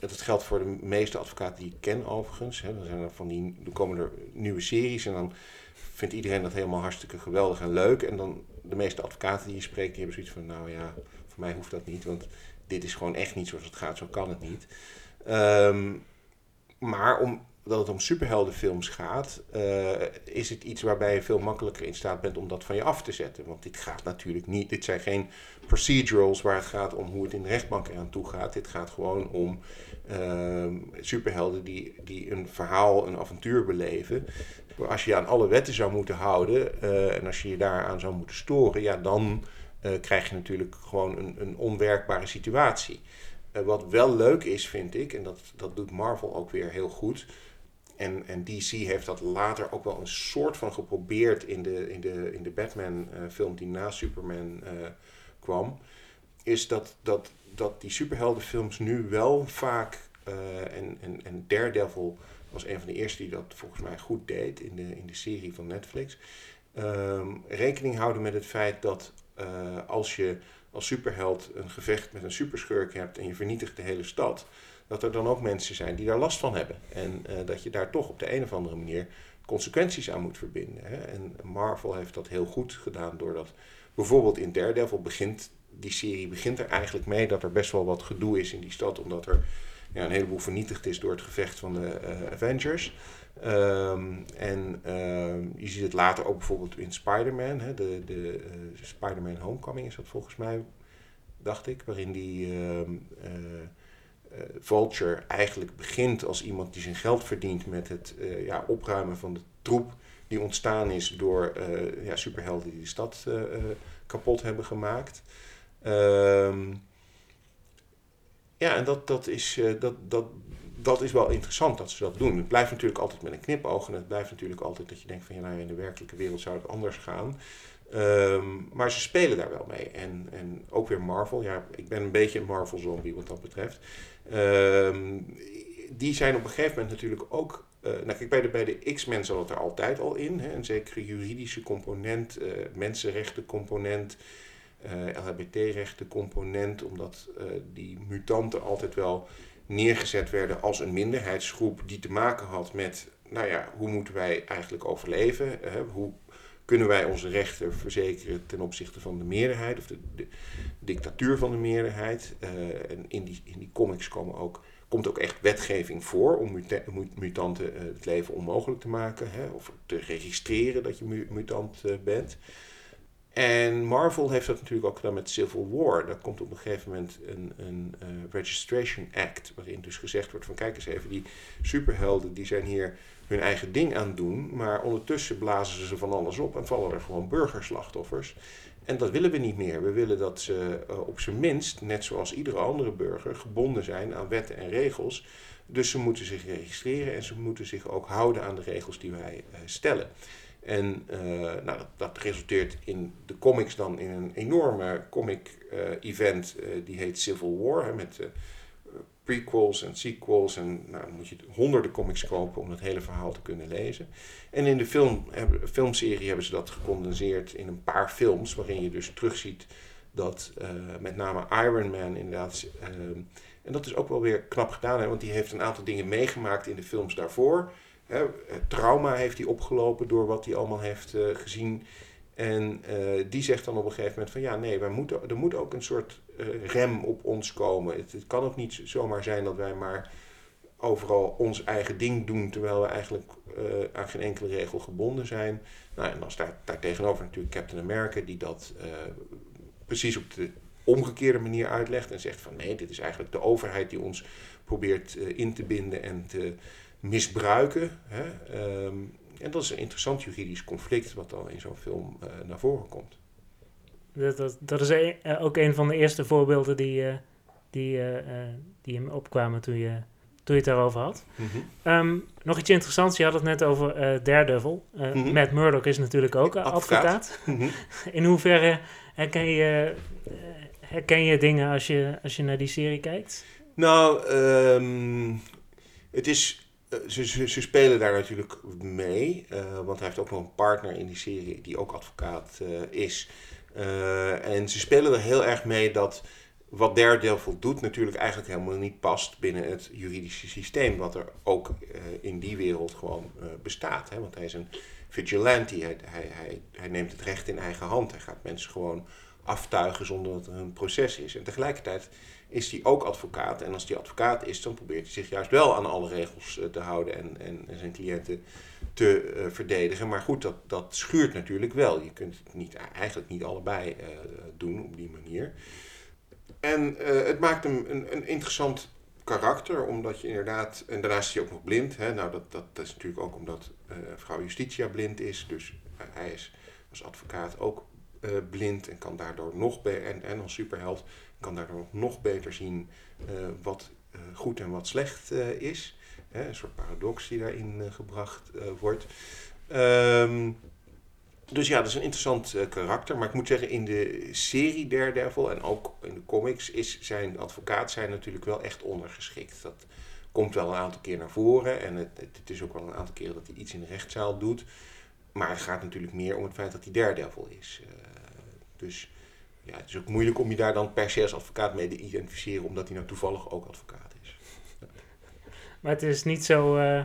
Dat geldt voor de meeste advocaten die ik ken overigens. Hè. Dan, zijn er van die, komen er nieuwe series en dan vindt iedereen dat helemaal hartstikke geweldig en leuk. En dan de meeste advocaten die je spreekt, die hebben zoiets van... nou ja, voor mij hoeft dat niet, want dit is gewoon echt niet zoals het gaat. Zo kan het niet. Um, maar omdat het om superheldenfilms gaat, uh, is het iets waarbij je veel makkelijker in staat bent om dat van je af te zetten. Want dit gaat natuurlijk niet. Dit zijn geen procedurals waar het gaat om hoe het in de rechtbank eraan toe gaat. Dit gaat gewoon om uh, superhelden die, die een verhaal, een avontuur beleven. Als je je aan alle wetten zou moeten houden uh, en als je je daaraan zou moeten storen, ja, dan krijg je natuurlijk gewoon een, een onwerkbare situatie. Uh, wat wel leuk is, vind ik, en dat, dat doet Marvel ook weer heel goed. En, en DC heeft dat later ook wel een soort van geprobeerd in de, in de, in de Batman-film die na Superman kwam. Is dat, dat dat die superheldenfilms nu wel vaak, en, en, en Daredevil was een van de eerste die dat volgens mij goed deed in de, in de serie van Netflix, um, rekening houden met het feit dat uh, als je als superheld een gevecht met een superschurk hebt en je vernietigt de hele stad, dat er dan ook mensen zijn die daar last van hebben. En uh, dat je daar toch op de een of andere manier consequenties aan moet verbinden. Hè? En Marvel heeft dat heel goed gedaan doordat bijvoorbeeld in Daredevil begint die serie begint er eigenlijk mee dat er best wel wat gedoe is in die stad, omdat er ja, een heleboel vernietigd is door het gevecht van de uh, Avengers. Um, en uh, je ziet het later ook bijvoorbeeld in Spider-Man, de, de uh, Spider-Man Homecoming is dat volgens mij, dacht ik, waarin die ehm, eh, Vulture eigenlijk begint als iemand die zijn geld verdient met het ja, opruimen van de troep die ontstaan is door ja, superhelden die de stad kapot hebben gemaakt. Ehm, ja, en dat, dat, is, dat, dat, dat is wel interessant dat ze dat doen. Het blijft natuurlijk altijd met een knipoog. En het blijft natuurlijk altijd dat je denkt van ja, nou, in de werkelijke wereld zou het anders gaan. Um, maar ze spelen daar wel mee. En, en ook weer Marvel. Ja, ik ben een beetje een Marvel zombie wat dat betreft. Um, die zijn op een gegeven moment natuurlijk ook nou kijk, bij de, bij de X-Men zat het er altijd al in. Hè, een zekere juridische component, uh, mensenrechtencomponent, LHBT-rechtencomponent. Omdat die mutanten altijd wel neergezet werden als een minderheidsgroep die te maken had met, nou ja, hoe moeten wij eigenlijk overleven? hoe kunnen wij onze rechten verzekeren ten opzichte van de meerderheid of de, dictatuur van de meerderheid? en in die, in die comics komen ook komt ook echt wetgeving voor om mutanten uh, het leven onmogelijk te maken. Hè, of te registreren dat je mutant bent. En Marvel heeft dat natuurlijk ook gedaan met Civil War. Daar komt op een gegeven moment een, een uh, Registration Act, waarin dus gezegd wordt van kijk eens even, die superhelden die zijn hier hun eigen ding aan doen, maar ondertussen blazen ze van alles op en vallen er gewoon burgerslachtoffers. En dat willen we niet meer. We willen dat ze uh, op zijn minst, net zoals iedere andere burger, gebonden zijn aan wetten en regels. Dus ze moeten zich registreren en ze moeten zich ook houden aan de regels die wij uh, stellen. En uh, nou, dat, resulteert in de comics dan in een enorme comic-event die heet Civil War. Hè, met prequels en sequels. En nou, dan moet je honderden comics kopen om het hele verhaal te kunnen lezen. En in de film, filmserie hebben ze dat gecondenseerd in een paar films, waarin je dus terugziet dat met name Iron Man inderdaad. Uh, en dat is ook wel weer knap gedaan, hè, want die heeft een aantal dingen meegemaakt in de films daarvoor. Hè, trauma heeft hij opgelopen door wat hij allemaal heeft uh, gezien. En die zegt dan op een gegeven moment van ja, nee, wij moeten, er moet ook een soort rem op ons komen. Het, het, kan ook niet zomaar zijn dat wij maar overal ons eigen ding doen, terwijl we eigenlijk aan geen enkele regel gebonden zijn. Nou, en dan staat daar tegenover natuurlijk Captain America, die dat precies op de omgekeerde manier uitlegt en zegt van nee, dit is eigenlijk de overheid die ons probeert in te binden en te misbruiken. Hè? Um, en dat is een interessant juridisch conflict wat dan in zo'n film naar voren komt. Dat, dat, dat is een, ook een van de eerste voorbeelden die, die, die hem opkwamen toen je toen je het daarover had. Mm um, nog iets interessants, je had het net over uh, Daredevil. Uh, mm -hmm. Matt Murdock is natuurlijk ook advocaat. advocaat. Mm -hmm. In hoeverre herken je, uh, herken je dingen als je, als je naar die serie kijkt? Nou, um, het is, ze, ze, ze, spelen daar natuurlijk mee. want hij heeft ook nog een partner in die serie die ook advocaat is. en ze spelen er heel erg mee dat wat Daredevil doet natuurlijk eigenlijk helemaal niet past binnen het juridische systeem, wat er ook in die wereld gewoon bestaat. Hè? Want hij is een vigilante, hij, hij, hij, hij, neemt het recht in eigen hand. Hij gaat mensen gewoon aftuigen zonder dat er een proces is. En tegelijkertijd is hij ook advocaat. En als hij advocaat is, dan probeert hij zich juist wel aan alle regels uh, te houden en, en, zijn cliënten te verdedigen. Maar goed, dat, dat schuurt natuurlijk wel. Je kunt het niet, eigenlijk niet allebei doen op die manier. En het maakt hem een, een interessant karakter, omdat je inderdaad, en daarnaast is hij ook nog blind. Hè? Nou, dat, dat, is natuurlijk ook omdat vrouw Justitia blind is. Dus hij is als advocaat ook blind en kan daardoor nog en, en als superheld, kan daardoor nog beter zien wat goed en wat slecht is. Hè? Een soort paradox die daarin gebracht wordt. Um, dus ja, dat is een interessant karakter. Maar ik moet zeggen, in de serie Daredevil en ook in de comics is zijn advocaat zijn natuurlijk wel echt ondergeschikt. Dat komt wel een aantal keer naar voren. En het, het, is ook wel een aantal keren dat hij iets in de rechtszaal doet. Maar het gaat natuurlijk meer om het feit dat hij Daredevil is. Dus ja, het is ook moeilijk om je daar dan per se als advocaat mee te identificeren, omdat hij nou toevallig ook advocaat is. Maar het is niet zo, uh,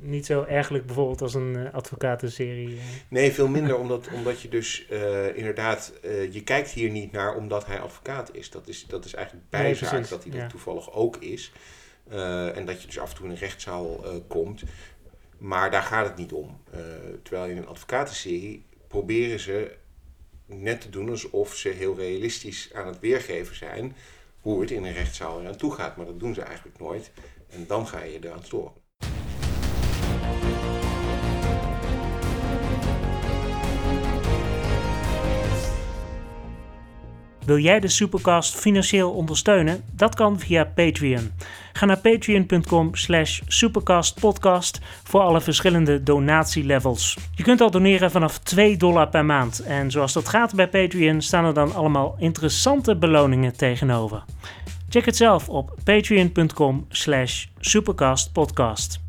niet zo ergelijk bijvoorbeeld als een uh, advocatenserie. Uh. Nee, veel minder, omdat, omdat je dus inderdaad, je kijkt hier niet naar omdat hij advocaat is. Dat is, dat is eigenlijk bijzaak nee, dat hij dat ja. toevallig ook is. en dat je dus af en toe in een rechtszaal komt. Maar daar gaat het niet om. terwijl in een advocatenserie proberen ze net te doen alsof ze heel realistisch aan het weergeven zijn hoe het in een rechtszaal eraan toe gaat. Maar dat doen ze eigenlijk nooit. En dan ga je eraan storen. Wil jij de Supercast financieel ondersteunen? Dat kan via Patreon. Ga naar patreon.com slash supercastpodcast voor alle verschillende donatielevels. Je kunt al doneren vanaf 2 dollar per maand. En zoals dat gaat bij Patreon staan er dan allemaal interessante beloningen tegenover. Check het zelf op patreon.com slash supercastpodcast.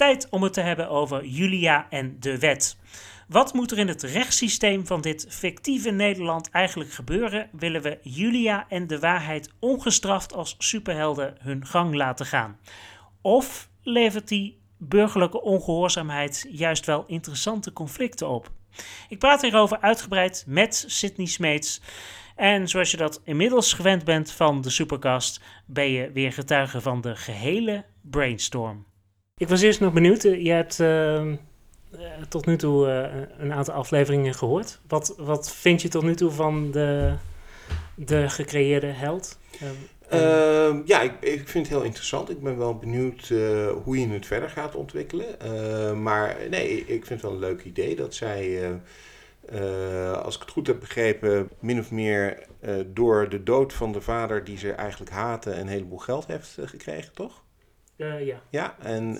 Tijd om het te hebben over Julia en de wet. Wat moet er in het rechtssysteem van dit fictieve Nederland eigenlijk gebeuren? Willen we Julia en de waarheid ongestraft als superhelden hun gang laten gaan? Of levert die burgerlijke ongehoorzaamheid juist wel interessante conflicten op? Ik praat hierover uitgebreid met Sydney Smeets. En zoals je dat inmiddels gewend bent van de Supercast, ben je weer getuige van de gehele brainstorm. Ik was eerst nog benieuwd. eh, Je hebt uh, tot nu toe uh, een aantal afleveringen gehoord. Wat, wat vind je tot nu toe van de, de gecreëerde held? Uh, ja, ik, ik vind het heel interessant. Ik ben wel benieuwd hoe je het verder gaat ontwikkelen. Uh, maar nee, ik vind het wel een leuk idee dat zij, als ik het goed heb begrepen, min of meer door de dood van de vader die ze eigenlijk haten een heleboel geld heeft gekregen, toch? Ja. Ja, en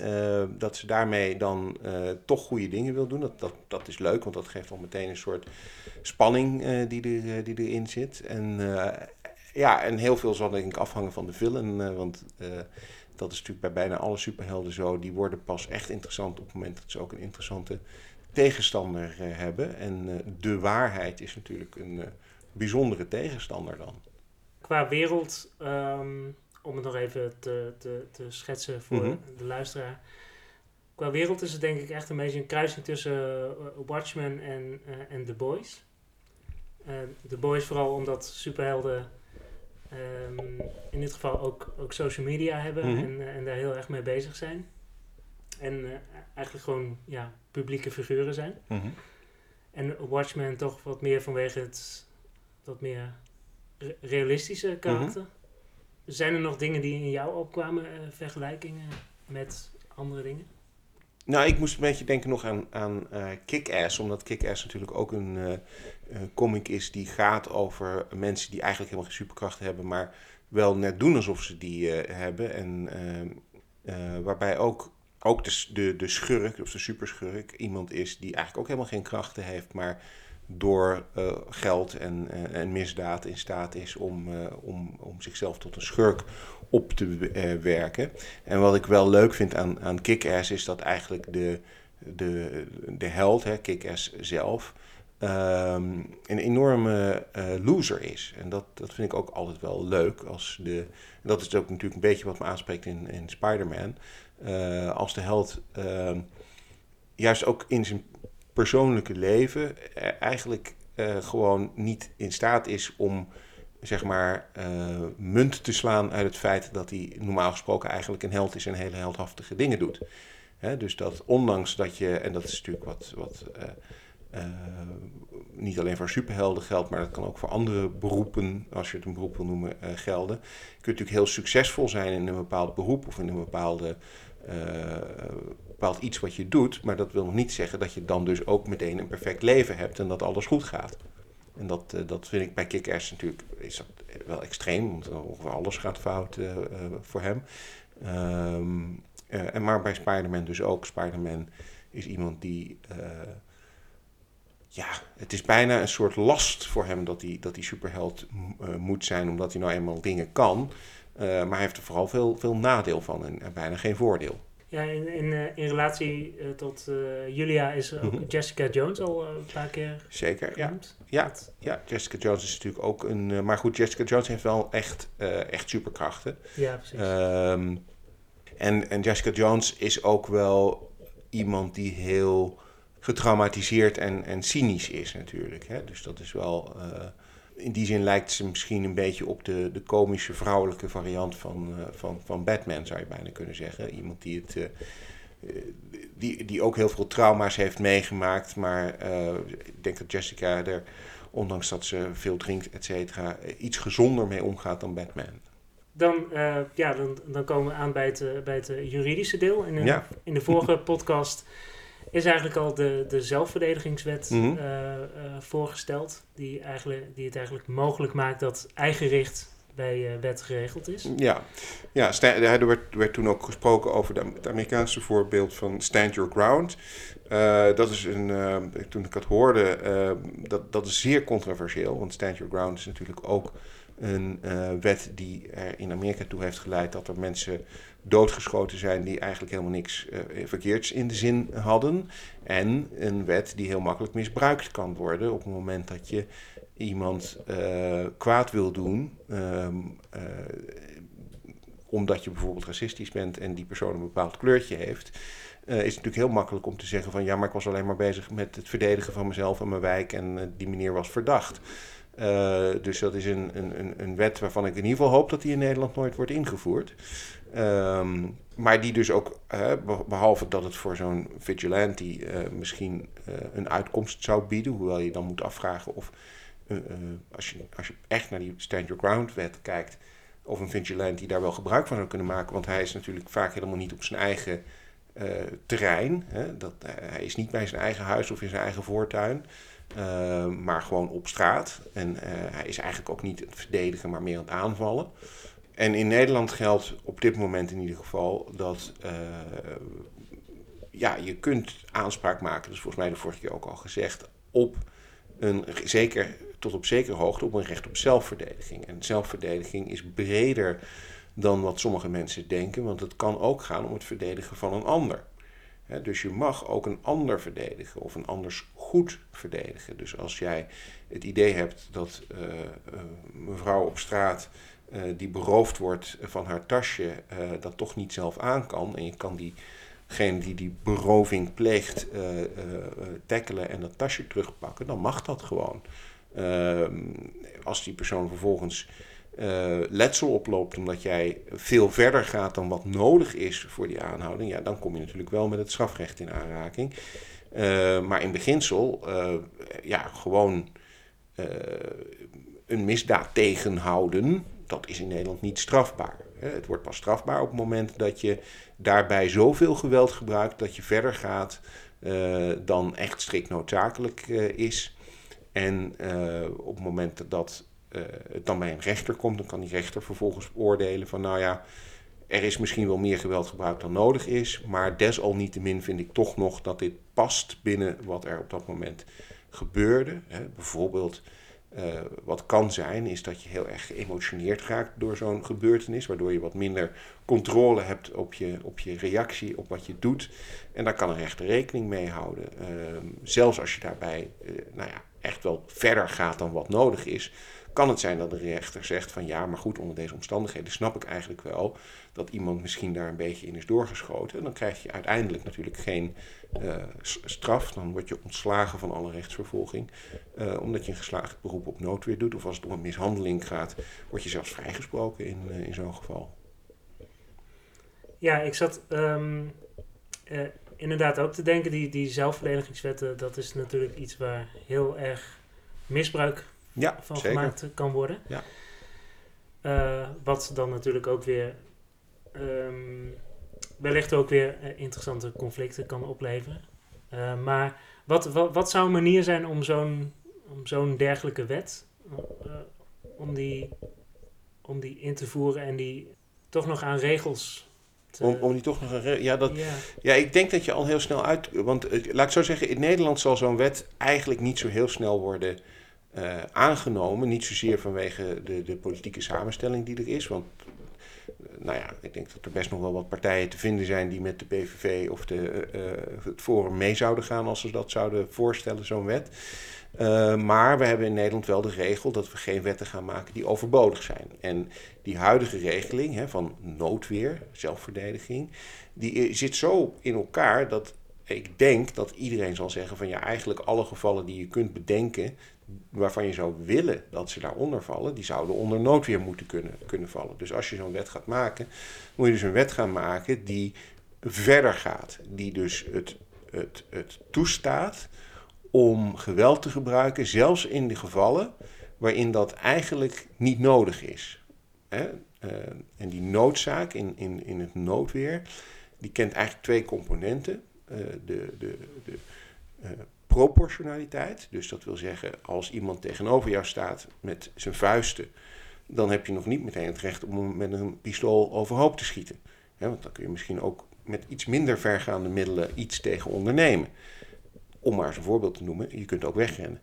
dat ze daarmee dan toch goede dingen wil doen. Dat, dat, dat is leuk, want dat geeft al meteen een soort spanning die, er, die erin zit. En ja, en heel veel zal denk ik afhangen van de villain. Want dat is natuurlijk bij bijna alle superhelden zo. Die worden pas echt interessant op het moment dat ze ook een interessante tegenstander hebben. En de waarheid is natuurlijk een bijzondere tegenstander dan. Qua wereld, um, om het nog even te, te, te schetsen voor mm-hmm. de luisteraar. Qua wereld is het denk ik echt een beetje een kruising tussen Watchmen en, en The Boys. The Boys vooral omdat superhelden Um, in dit geval ook, ook social media hebben Mhm. en, en daar heel erg mee bezig zijn. En eigenlijk gewoon ja, publieke figuren zijn. Mhm. En Watchmen toch wat meer vanwege het wat meer re- realistische karakter. Zijn er nog dingen die in jou opkwamen, uh, vergelijkingen met andere dingen? Nou, ik moest een beetje denken nog aan, aan uh, Kick-Ass, omdat Kick-Ass natuurlijk ook een uh, uh, comic is die gaat over mensen die eigenlijk helemaal geen superkrachten hebben, maar wel net doen alsof ze die hebben. En waarbij ook, ook de, de, de schurk, of de superschurk, iemand is die eigenlijk ook helemaal geen krachten heeft, maar door geld en, en misdaad in staat is om, om, om zichzelf tot een schurk op te werken. En wat ik wel leuk vind aan, aan Kick-Ass is dat eigenlijk de, de, de held, hè, Kick-Ass zelf, um, een enorme loser is. En dat, dat vind ik ook altijd wel leuk. Als de, dat is ook natuurlijk een beetje wat me aanspreekt in, in Spider-Man. Als de held juist ook in zijn persoonlijke leven eigenlijk gewoon niet in staat is om zeg maar, uh, munt te slaan uit het feit dat hij normaal gesproken eigenlijk een held is en hele heldhaftige dingen doet. Dus dat ondanks dat je, en dat is natuurlijk wat, wat uh, niet alleen voor superhelden geldt, maar dat kan ook voor andere beroepen, als je het een beroep wil noemen, gelden. Je kunt natuurlijk heel succesvol zijn in een bepaald beroep of in een bepaalde, bepaald iets wat je doet, maar dat wil nog niet zeggen dat je dan dus ook meteen een perfect leven hebt en dat alles goed gaat. En dat, uh, dat vind ik bij Kick-Ass natuurlijk is wel extreem, want ongeveer alles gaat fout uh, uh, voor hem. Um, en maar bij Spider-Man dus ook. Spider-Man is iemand die... ja, het is bijna een soort last voor hem dat hij, dat hij superheld moet zijn, omdat hij nou eenmaal dingen kan. maar hij heeft er vooral veel, veel nadeel van en bijna geen voordeel. Ja, in, in, uh, in relatie uh, tot uh, Julia is ook mm-hmm. Jessica Jones al een paar keer Zeker, genoemd. ja. Ja, ja, Jessica Jones is natuurlijk ook een... maar goed, Jessica Jones heeft wel echt, echt superkrachten. Ja, precies. Um, en, en Jessica Jones is ook wel iemand die heel getraumatiseerd en, en cynisch is natuurlijk. Hè? Dus dat is wel... in die zin lijkt ze misschien een beetje op de, de komische vrouwelijke variant van, uh, van, van Batman, zou je bijna kunnen zeggen. Iemand die, het, uh, die, die ook heel veel trauma's heeft meegemaakt. Maar uh, ik denk dat Jessica er, ondanks dat ze veel drinkt, et cetera, iets gezonder mee omgaat dan Batman. Dan, ja, dan, dan komen we aan bij het, bij het juridische deel. In, ja. in de vorige podcast is eigenlijk al de, de zelfverdedigingswet mm-hmm. uh, uh, voorgesteld. Die, eigenlijk, die het eigenlijk mogelijk maakt dat eigenrecht bij uh, wet geregeld is. Ja, ja er werd, werd toen ook gesproken over de, het Amerikaanse voorbeeld van Stand Your Ground. Dat is een, toen ik het hoorde, dat, dat is zeer controversieel. Want Stand Your Ground is natuurlijk ook Een eh, wet die er in Amerika toe heeft geleid dat er mensen doodgeschoten zijn die eigenlijk helemaal niks uh, verkeerds in de zin hadden. En een wet die heel makkelijk misbruikt kan worden op het moment dat je iemand uh, kwaad wil doen. Um, omdat je bijvoorbeeld racistisch bent en die persoon een bepaald kleurtje heeft. Is het natuurlijk heel makkelijk om te zeggen van ja, maar ik was alleen maar bezig met het verdedigen van mezelf en mijn wijk en die meneer was verdacht. Uh, dus dat is een, een, een wet waarvan ik in ieder geval hoop dat die in Nederland nooit wordt ingevoerd. Um, maar die dus ook, uh, behalve dat het voor zo'n vigilante uh, misschien een uitkomst zou bieden, hoewel je dan moet afvragen of als, je, als je echt naar die Stand Your Ground wet kijkt, of een vigilante daar wel gebruik van zou kunnen maken. Want hij is natuurlijk vaak helemaal niet op zijn eigen terrein. Hè? Dat, hij is niet bij zijn eigen huis of in zijn eigen voortuin. Uh, maar gewoon op straat. En uh, hij is eigenlijk ook niet het verdedigen, maar meer aan het aanvallen. En in Nederland geldt op dit moment in ieder geval dat uh, ja, je kunt aanspraak maken, dat is volgens mij de vorige keer ook al gezegd, op een zeker tot op zekere hoogte op een recht op zelfverdediging. En zelfverdediging is breder dan wat sommige mensen denken, want het kan ook gaan om het verdedigen van een ander. Dus je mag ook een ander verdedigen of een anders goed verdedigen. Dus als jij het idee hebt dat uh, uh, mevrouw op straat uh, die beroofd wordt van haar tasje, dat toch niet zelf aan kan. En je kan diegene die die beroving pleegt tackelen en dat tasje terugpakken, dan mag dat gewoon. Ehm, als die persoon vervolgens letsel oploopt omdat jij veel verder gaat dan wat nodig is voor die aanhouding, ja, dan kom je natuurlijk wel met het strafrecht in aanraking. Uh, maar in beginsel, uh, ja, gewoon een misdaad tegenhouden, dat is in Nederland niet strafbaar. Het wordt pas strafbaar op het moment dat je daarbij zoveel geweld gebruikt dat je verder gaat dan echt strikt noodzakelijk is. En op het moment dat het dan bij een rechter komt, dan kan die rechter vervolgens oordelen van nou ja, er is misschien wel meer geweld gebruikt dan nodig is, maar desalniettemin vind ik toch nog dat dit past binnen wat er op dat moment gebeurde. Hè. Bijvoorbeeld, uh, wat kan zijn, is dat je heel erg geëmotioneerd raakt door zo'n gebeurtenis, waardoor je wat minder controle hebt op je, op je reactie, op wat je doet. En daar kan een rechter rekening mee houden. Uh, zelfs als je daarbij uh, nou ja, echt wel verder gaat dan wat nodig is, kan het zijn dat de rechter zegt van ja, maar goed, onder deze omstandigheden snap ik eigenlijk wel dat iemand misschien daar een beetje in is doorgeschoten. En dan krijg je uiteindelijk natuurlijk geen uh, straf. Dan word je ontslagen van alle rechtsvervolging. Uh, omdat je een geslaagd beroep op noodweer doet. Of als het om een mishandeling gaat, word je zelfs vrijgesproken in, uh, in zo'n geval. Ja, ik zat um, inderdaad ook te denken, die, die zelfverdedigingswetten, dat is natuurlijk iets waar heel erg misbruik ja, van zeker. gemaakt kan worden. Ja. Uh, wat dan natuurlijk ook weer um, wellicht ook weer interessante conflicten kan opleveren. Uh, maar wat, wat, wat, zou een manier zijn om zo'n om zo'n dergelijke wet, uh, om, die, om die in te voeren en die toch nog aan regels te... Om, om die toch nog aan ja, dat, ja. ja, ik denk dat je al heel snel uit... Want laat ik zo zeggen, in Nederland zal zo'n wet eigenlijk niet zo heel snel worden uh, aangenomen. Niet zozeer vanwege de, de politieke samenstelling die er is. Want nou ja, ik denk dat er best nog wel wat partijen te vinden zijn die met de PVV of de, uh, het Forum mee zouden gaan als ze dat zouden voorstellen, zo'n wet. Maar we hebben in Nederland wel de regel dat we geen wetten gaan maken die overbodig zijn. En die huidige regeling hè, van noodweer, zelfverdediging, die zit zo in elkaar dat ik denk dat iedereen zal zeggen van ja, eigenlijk alle gevallen die je kunt bedenken, waarvan je zou willen dat ze daaronder vallen, die zouden onder noodweer moeten kunnen, kunnen vallen. Dus als je zo'n wet gaat maken, moet je dus een wet gaan maken die verder gaat. Die dus het, het, het toestaat om geweld te gebruiken, zelfs in de gevallen waarin dat eigenlijk niet nodig is. Hè? Uh, en die noodzaak in, in, in het noodweer, die kent eigenlijk twee componenten. Uh, de, de, de uh, proportionaliteit. Dus dat wil zeggen, als iemand tegenover jou staat met zijn vuisten, dan heb je nog niet meteen het recht om met een pistool overhoop te schieten. want dan kun je misschien ook met iets minder vergaande middelen iets tegen ondernemen. Om maar eens een voorbeeld te noemen, je kunt ook wegrennen.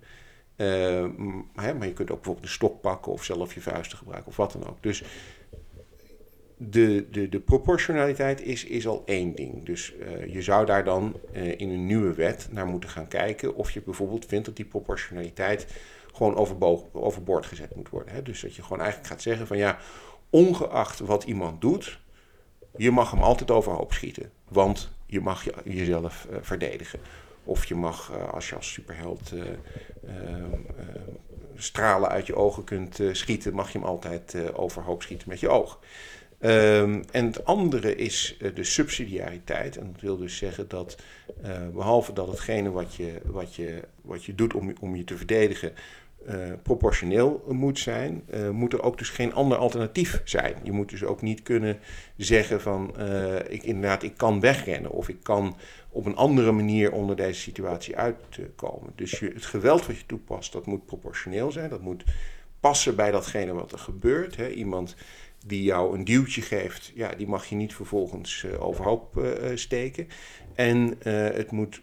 hè, maar je kunt ook bijvoorbeeld de stok pakken of zelf je vuisten gebruiken of wat dan ook. Dus de, de, de proportionaliteit is, is al één ding. Dus uh, je zou daar dan uh, in een nieuwe wet naar moeten gaan kijken of je bijvoorbeeld vindt dat die proportionaliteit gewoon overboord gezet moet worden. Hè? Dus dat je gewoon eigenlijk gaat zeggen van ja, ongeacht wat iemand doet, je mag hem altijd overhoop schieten. Want je mag je, jezelf uh, verdedigen. Of je mag, als je als superheld stralen uit je ogen kunt schieten, mag je hem altijd overhoop schieten met je oog. Um, en het andere is uh, de subsidiariteit. En dat wil dus zeggen dat, uh, behalve dat hetgene wat je, wat je, wat je doet om, om je te verdedigen, uh, proportioneel moet zijn, moet er ook dus geen ander alternatief zijn. Je moet dus ook niet kunnen zeggen van, ik, inderdaad, ik kan wegrennen of ik kan op een andere manier onder deze situatie uitkomen. Dus je, het geweld wat je toepast, dat moet proportioneel zijn, dat moet passen bij datgene wat er gebeurt. Hè. Iemand die jou een duwtje geeft, ja, die mag je niet vervolgens uh, overhoop uh, steken. En het moet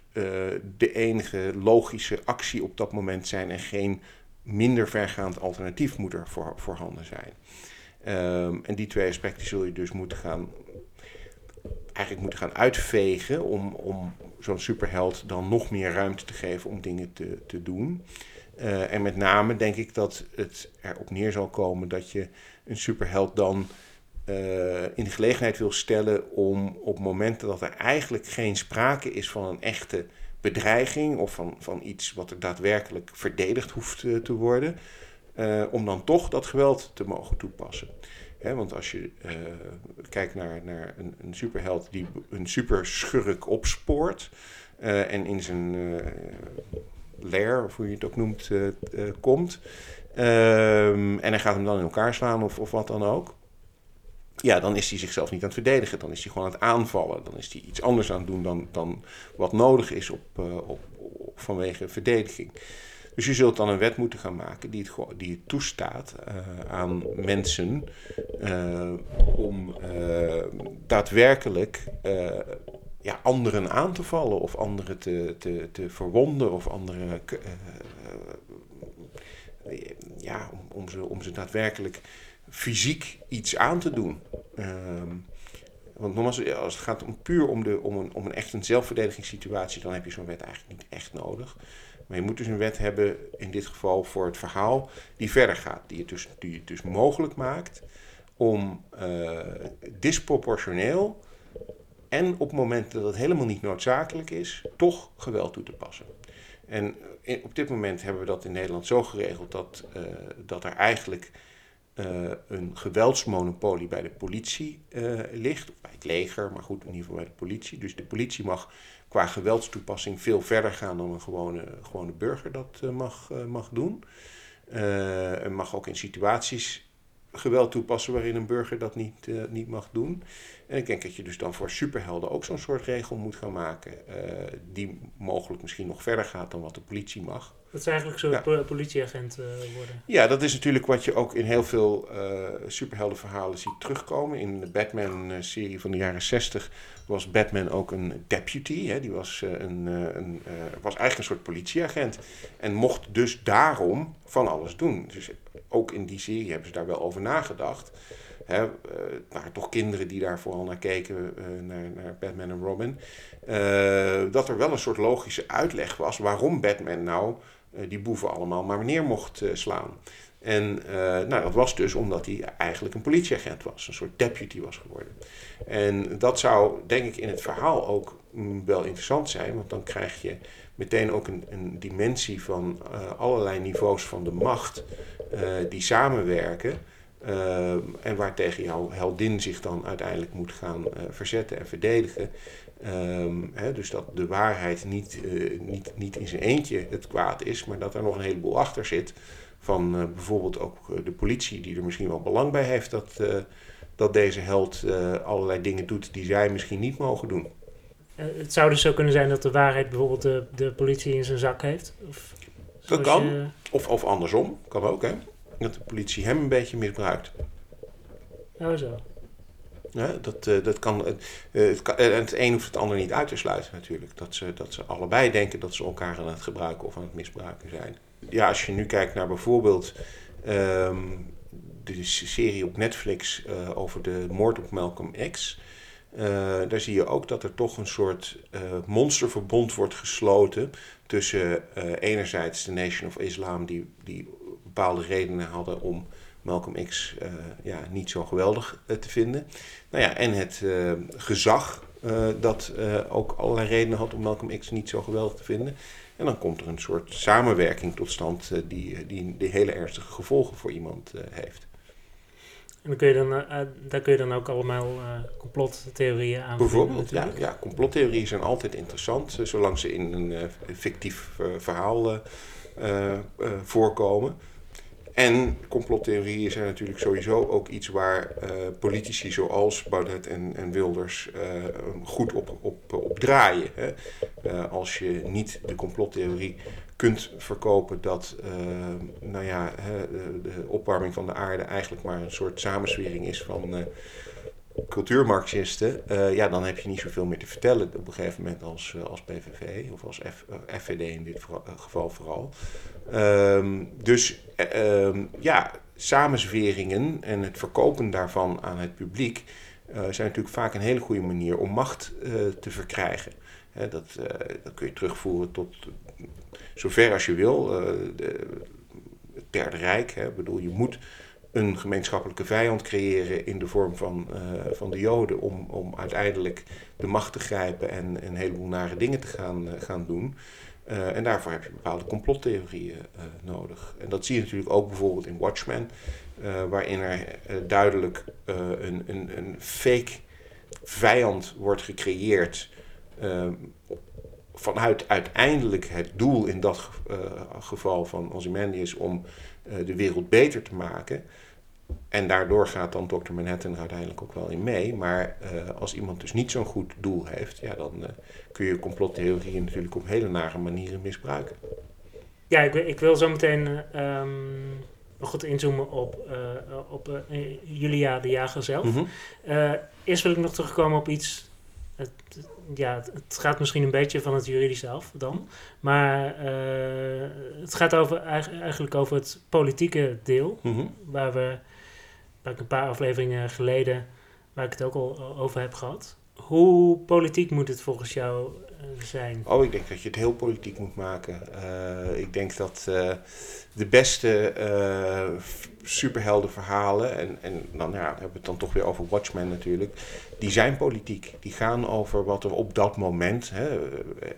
de enige logische actie op dat moment zijn en geen minder vergaand alternatief moet er voor, voorhanden zijn. Um, en die twee aspecten zul je dus moeten gaan, eigenlijk moeten gaan uitvegen om, om zo'n superheld dan nog meer ruimte te geven om dingen te, te doen. En met name denk ik dat het erop neer zal komen dat je een superheld dan uh, in de gelegenheid wil stellen om op momenten dat er eigenlijk geen sprake is van een echte bedreiging of van, van iets wat er daadwerkelijk verdedigd hoeft uh, te worden, om dan toch dat geweld te mogen toepassen. Want als je kijkt naar, naar een, een, superheld die een superschurk opspoort en in zijn lair, of hoe je het ook noemt, komt. Um, en hij gaat hem dan in elkaar slaan of, of wat dan ook. Ja, dan is hij zichzelf niet aan het verdedigen. Dan is hij gewoon aan het aanvallen. Dan is hij iets anders aan het doen dan, dan wat nodig is op, uh, op, vanwege verdediging. Dus je zult dan een wet moeten gaan maken die het, die het toestaat aan mensen om daadwerkelijk ja, anderen aan te vallen of anderen te, te, te verwonden of anderen ja, om, om, ze, om ze daadwerkelijk fysiek iets aan te doen. Ehm, want nogmaals, als het gaat om puur om, de, om, een, om een echt een zelfverdedigingssituatie, dan heb je zo'n wet eigenlijk niet echt nodig. Maar je moet dus een wet hebben, in dit geval voor het verhaal, die verder gaat. Die het dus, die het dus mogelijk maakt om uh, disproportioneel en op momenten dat het helemaal niet noodzakelijk is, toch geweld toe te passen. En op dit moment hebben we dat in Nederland zo geregeld dat, uh, dat er eigenlijk uh, een geweldsmonopolie bij de politie uh, ligt, of bij het leger, maar goed, in ieder geval bij de politie. Dus de politie mag qua geweldstoepassing veel verder gaan dan een gewone, gewone burger dat mag, mag doen. en mag ook in situaties geweld toepassen waarin een burger dat niet, uh, niet mag doen. En ik denk dat je dus dan voor superhelden ook zo'n soort regel moet gaan maken, uh, die mogelijk misschien nog verder gaat dan wat de politie mag. Dat ze eigenlijk zo'n ja. politieagent uh, worden. Ja, dat is natuurlijk wat je ook in heel veel superheldenverhalen ziet terugkomen. In de Batman-serie van de jaren 60 was Batman ook een deputy. Hè? Die was, een, een was eigenlijk een soort politieagent. En mocht dus daarom van alles doen. Dus ook in die serie hebben ze daar wel over nagedacht. Hè, uh, waren toch kinderen die daar vooral naar keken, uh, naar, Batman en Robin. Uh, dat er wel een soort logische uitleg was waarom Batman nou die boeven allemaal maar wanneer mocht slaan. En nou, dat was dus omdat hij eigenlijk een politieagent was, een soort deputy was geworden. En dat zou, denk ik, in het verhaal ook mm, wel interessant zijn, want dan krijg je meteen ook een, een dimensie van allerlei niveaus van de macht uh, die samenwerken. Uh, en waartegen jouw heldin zich dan uiteindelijk moet gaan verzetten en verdedigen. Um, hè, dus dat de waarheid niet, niet, niet in zijn eentje het kwaad is, maar dat er nog een heleboel achter zit. Van bijvoorbeeld ook de politie, die er misschien wel belang bij heeft dat, dat deze held allerlei dingen doet die zij misschien niet mogen doen. Het zou dus zo kunnen zijn dat de waarheid bijvoorbeeld de, de politie in zijn zak heeft? Of dat kan. Je... Of, of andersom, kan ook hè. Dat de politie hem een beetje misbruikt. Oh zo. Ja, dat, uh, dat kan, uh, het kan, het een hoeft het ander niet uit te sluiten natuurlijk. Dat ze, dat ze allebei denken dat ze elkaar aan het gebruiken of aan het misbruiken zijn. ja, als je nu kijkt naar bijvoorbeeld ehm, de serie op Netflix uh, over de moord op Malcolm X. Uh, daar zie je ook dat er toch een soort uh, monsterverbond wordt gesloten tussen enerzijds de Nation of Islam, die, die bepaalde redenen hadden om Malcolm X ja, niet zo geweldig te vinden. Nou ja, en het gezag dat ook allerlei redenen had om Malcolm X niet zo geweldig te vinden. En dan komt er een soort samenwerking tot stand die, die, die hele ernstige gevolgen voor iemand heeft. En dan kun je dan, uh, daar kun je dan ook allemaal uh, complottheorieën aan Bijvoorbeeld, ja, ja, complottheorieën zijn altijd interessant, zolang ze in een fictief verhaal voorkomen. En complottheorieën zijn natuurlijk sowieso ook iets waar politici zoals Baudet en, en Wilders goed op, op, op draaien. Hè? als je niet de complottheorie kunt verkopen dat nou ja, de, opwarming van de aarde eigenlijk maar een soort samenswering is van cultuurmarxisten, uh, ja, dan heb je niet zoveel meer te vertellen op een gegeven moment als, als PVV of als F, FVD in dit geval vooral. Um, dus um, ja, samenzweringen en het verkopen daarvan aan het publiek zijn natuurlijk vaak een hele goede manier om macht te verkrijgen. dat, kun je terugvoeren tot zover als je wil. Het Derde Rijk, hè, bedoel, je moet een gemeenschappelijke vijand creëren in de vorm van, uh, van de Joden om, om uiteindelijk de macht te grijpen en een heleboel nare dingen te gaan, uh, gaan doen. Uh, en daarvoor heb je bepaalde complottheorieën nodig. En dat zie je natuurlijk ook bijvoorbeeld in Watchmen, waarin er duidelijk een, een, een fake vijand wordt gecreëerd vanuit uiteindelijk het doel in dat geval van Ozymandias om de wereld beter te maken. En daardoor gaat dan Dr. Manhattan uiteindelijk ook wel in mee. Maar uh, als iemand dus niet zo'n goed doel heeft, ja, dan kun je complottheorieën natuurlijk op hele nare manieren misbruiken. Ja, ik, ik wil zo meteen um, goed inzoomen op, op Julia de Jager zelf. Mm -hmm. eerst wil ik nog terugkomen op iets het, ja, het gaat misschien een beetje van het juridisch af dan. Maar uh, het gaat over, eigenlijk over het politieke deel. Mhm. Waar we, waar ik een paar afleveringen geleden, waar ik het ook al over heb gehad. Hoe politiek moet het volgens jou uh, zijn? Oh, ik denk dat je het heel politiek moet maken. Uh, ik denk dat de beste superheldenverhalen, en, en dan ja, hebben we het dan toch weer over Watchmen natuurlijk, die zijn politiek. Die gaan over wat er op dat moment, hè,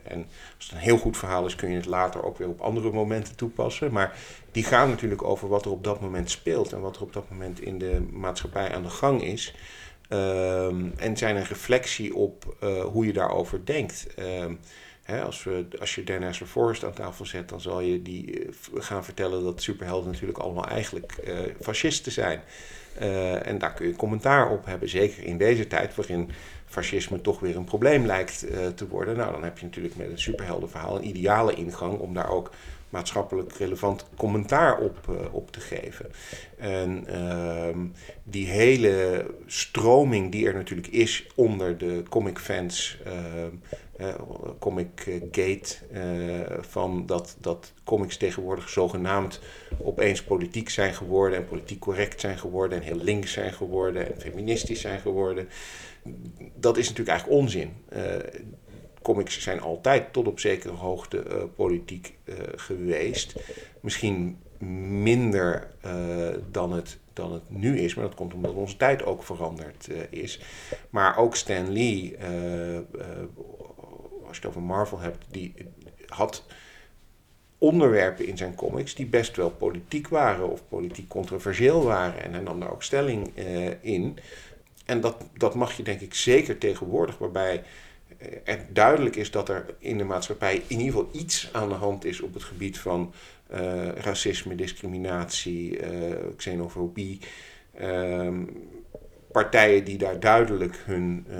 en als het een heel goed verhaal is, kun je het later ook weer op andere momenten toepassen, maar die gaan natuurlijk over wat er op dat moment speelt en wat er op dat moment in de maatschappij aan de gang is. Um, en zijn een reflectie op uh, hoe je daarover denkt. Um, als, we, als je Dennis Forrest aan tafel zet, dan zal je die uh, gaan vertellen dat superhelden natuurlijk allemaal eigenlijk uh, fascisten zijn. En daar kun je commentaar op hebben, zeker in deze tijd waarin fascisme toch weer een probleem lijkt te worden. Nou, dan heb je natuurlijk met een superheldenverhaal een ideale ingang om daar ook maatschappelijk relevant commentaar op, uh, op te geven. En uh, die hele stroming die er natuurlijk is onder de comic fans, uh, comic gate, van dat, dat comics tegenwoordig zogenaamd opeens politiek zijn geworden en politiek correct zijn geworden en heel links zijn geworden en feministisch zijn geworden. Dat is natuurlijk eigenlijk onzin comics zijn altijd tot op zekere hoogte uh, politiek uh, geweest. Misschien minder uh, dan, het, dan het nu is, maar dat komt omdat onze tijd ook veranderd is. Maar ook Stan Lee, als je het over Marvel hebt, die had onderwerpen in zijn comics die best wel politiek waren of politiek controversieel waren. En hij nam daar ook stelling in. En dat, dat mag je denk ik zeker tegenwoordig, waarbij er duidelijk is dat er in de maatschappij in ieder geval iets aan de hand is op het gebied van uh, racisme, discriminatie, uh, xenofobie. Uh, partijen die daar duidelijk hun uh,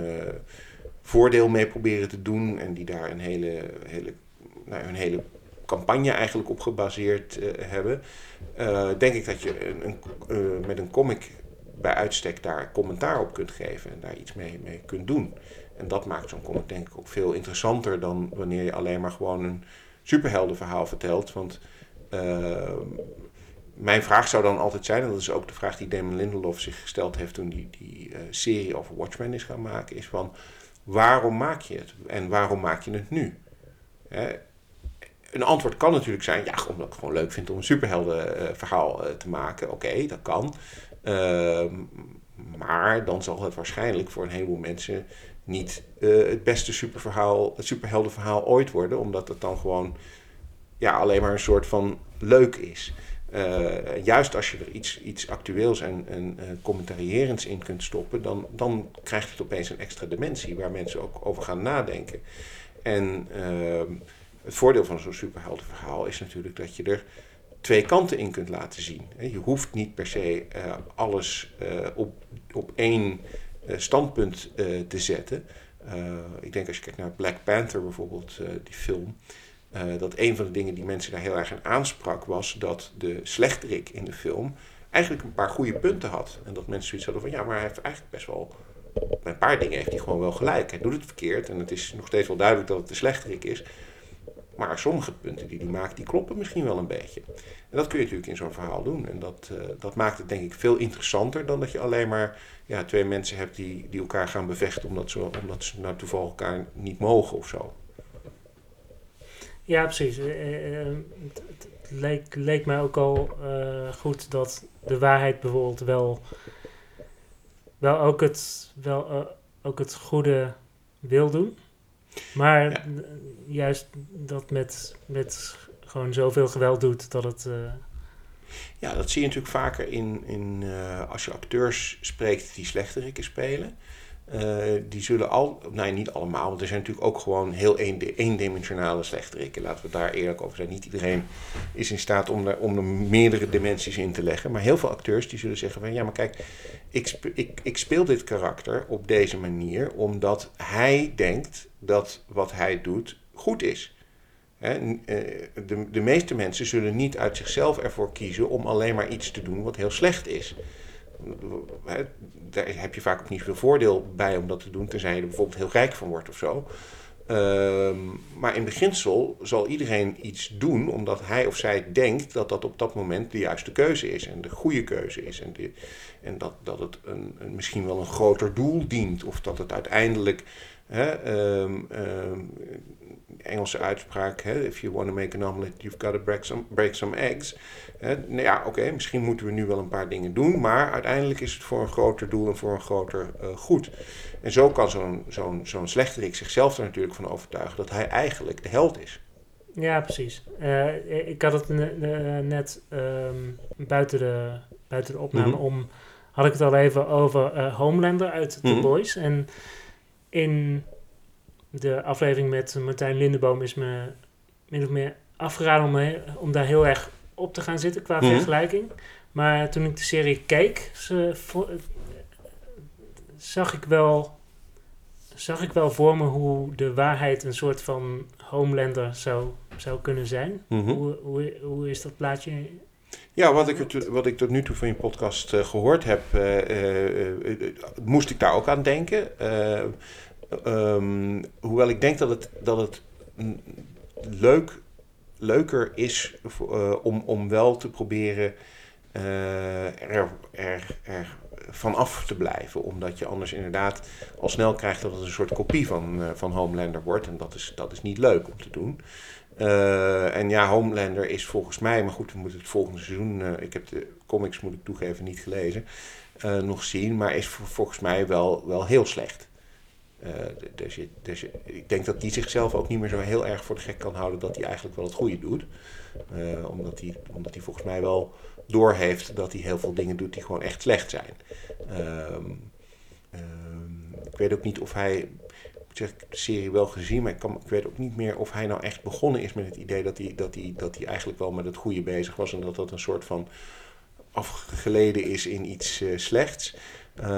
voordeel mee proberen te doen en die daar een hele, hele, nou, een hele campagne eigenlijk op gebaseerd hebben. denk ik dat je een, een, met een comic bij uitstek daar commentaar op kunt geven en daar iets mee, mee kunt doen. En dat maakt zo'n comic denk ik ook veel interessanter dan wanneer je alleen maar gewoon een superheldenverhaal vertelt. Want Ehm, mijn vraag zou dan altijd zijn, en dat is ook de vraag die Damon Lindelof zich gesteld heeft toen die, die uh, serie over Watchmen is gaan maken, is van waarom maak je het en waarom maak je het nu? een antwoord kan natuurlijk zijn, ja, omdat ik het gewoon leuk vind om een superheldenverhaal uh, te maken. Oké, dat kan. Ehm, maar dan zal het waarschijnlijk voor een heleboel mensen niet uh, het beste superverhaal, het superheldenverhaal ooit worden, omdat het dan gewoon ja, alleen maar een soort van leuk is. Uh, juist als je er iets, iets actueels en, en uh, commentarierends in kunt stoppen, dan, dan krijgt het opeens een extra dimensie waar mensen ook over gaan nadenken. En uh, het voordeel van zo'n superheldenverhaal is natuurlijk dat je er twee kanten in kunt laten zien. Je hoeft niet per se alles op, op één standpunt te zetten. ik denk als je kijkt naar Black Panther bijvoorbeeld, die film. Dat een van de dingen die mensen daar heel erg aan aansprak was dat de slechterik in de film eigenlijk een paar goede punten had. En dat mensen zoiets hadden van ja, maar hij heeft eigenlijk best wel. Een paar dingen heeft hij gewoon wel gelijk. Hij doet het verkeerd en het is nog steeds wel duidelijk dat het de slechterik is. Maar sommige punten die hij maakt, die kloppen misschien wel een beetje. En dat kun je natuurlijk in zo'n verhaal doen. En dat, uh, dat maakt het denk ik veel interessanter dan dat je alleen maar ja, twee mensen hebt die, die elkaar gaan bevechten omdat ze, omdat ze nou toevallig elkaar niet mogen of zo. Ja, precies. Uh, het, het, leek, leek mij ook al goed dat de waarheid bijvoorbeeld wel, wel, ook, het, wel ook het goede wil doen. Maar ja. juist dat met, met gewoon zoveel geweld doet dat het. Ja, dat zie je natuurlijk vaker in, in als je acteurs spreekt die slechteriken spelen. Uh, die zullen al, nee niet allemaal, want er zijn natuurlijk ook gewoon heel eendimensionale slechterikken. Laten we daar eerlijk over zijn. Niet iedereen is in staat om er, om er meerdere dimensies in te leggen. Maar heel veel acteurs die zullen zeggen van ja, maar kijk, ik, ik, ik speel dit karakter op deze manier omdat hij denkt dat wat hij doet goed is. Hè, de, de meeste mensen zullen niet uit zichzelf ervoor kiezen om alleen maar iets te doen wat heel slecht is daar heb je vaak ook niet veel voordeel bij om dat te doen, tenzij je er bijvoorbeeld heel rijk van wordt of zo. Um, maar in beginsel zal iedereen iets doen omdat hij of zij denkt dat dat op dat moment de juiste keuze is en de goede keuze is. En, en dat, dat het een, een, misschien wel een groter doel dient of dat het uiteindelijk. Hè, um, um, Engelse uitspraak, hè, if you want to make an omelet, you've got to break some, break some eggs. Hè, nou ja, oké, okay, misschien moeten we nu wel een paar dingen doen, maar uiteindelijk is het voor een groter doel en voor een groter uh, goed. En zo kan zo'n zo'n zo'n slechterik zichzelf er natuurlijk van overtuigen dat hij eigenlijk de held is. Ja, precies. Uh, ik had het net um, buiten, de, buiten de opname mm-hmm. om, had ik het al even over uh, Homelander uit The mm-hmm. Boys. En in de aflevering met Martijn Lindeboom is me min of meer afgeraden om, om daar heel erg op te gaan zitten qua mm-hmm. vergelijking. Maar toen ik de serie keek, zag ik wel zag ik wel voor me hoe de waarheid een soort van Homelander zou, zou kunnen zijn. Mm-hmm. Hoe, hoe, hoe is dat plaatje? Ja, wat ik, wat ik tot nu toe van je podcast uh, gehoord heb, uh, uh, moest ik daar ook aan denken. Um, hoewel ik denk dat het, dat het leuk, leuker is om, om wel te proberen er, er, er vanaf te blijven. Omdat je anders inderdaad al snel krijgt dat het een soort kopie van, uh, van Homelander wordt. En dat is, dat is niet leuk om te doen. Uh, en ja, Homelander is volgens mij, maar goed, we moeten het volgende seizoen, uh, ik heb de comics, moet ik toegeven, niet gelezen, nog zien. Maar is volgens mij wel, wel heel slecht. Dus, dus ik denk dat hij zichzelf ook niet meer zo heel erg voor de gek kan houden dat hij eigenlijk wel het goede doet. omdat, hij, omdat hij volgens mij wel doorheeft dat hij heel veel dingen doet die gewoon echt slecht zijn. Um, um, ik weet ook niet of hij, ik ik de serie wel gezien, maar ik, kan, ik weet ook niet meer of hij nou echt begonnen is met het idee dat hij, dat hij, dat hij eigenlijk wel met het goede bezig was en dat dat een soort van afgeleden is in iets uh, slechts.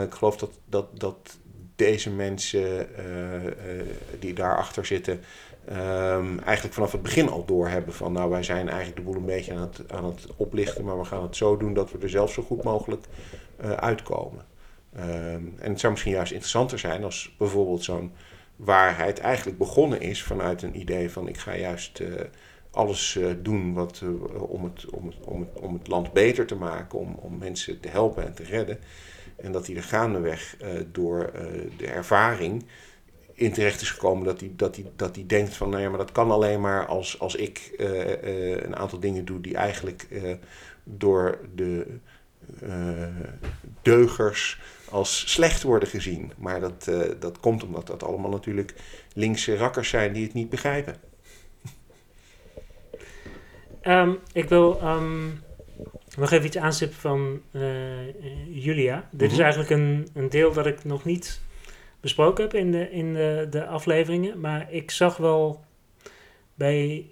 Ik geloof dat, dat, dat deze mensen uh, uh, die daarachter zitten, um, eigenlijk vanaf het begin al doorhebben van nou wij zijn eigenlijk de boel een beetje aan het, aan het oplichten, maar we gaan het zo doen dat we er zelf zo goed mogelijk uh, uitkomen. Um, en het zou misschien juist interessanter zijn als bijvoorbeeld zo'n waarheid eigenlijk begonnen is vanuit een idee van ik ga juist alles doen wat, om, het, om, het, om, het, om het land beter te maken, om, om mensen te helpen en te redden. En dat hij er gaandeweg door de ervaring in terecht is gekomen dat hij, dat hij, dat hij denkt van, nou ja, maar dat kan alleen maar als, als ik een aantal dingen doe die eigenlijk door de deugers als slecht worden gezien. Maar dat, uh, dat komt omdat dat allemaal natuurlijk linkse rakkers zijn die het niet begrijpen. Um, ik wil um, nog even iets aanstippen van uh, Julia. Dit is mhm. eigenlijk een, een deel dat ik nog niet besproken heb in de, in de, de afleveringen. Maar ik zag wel bij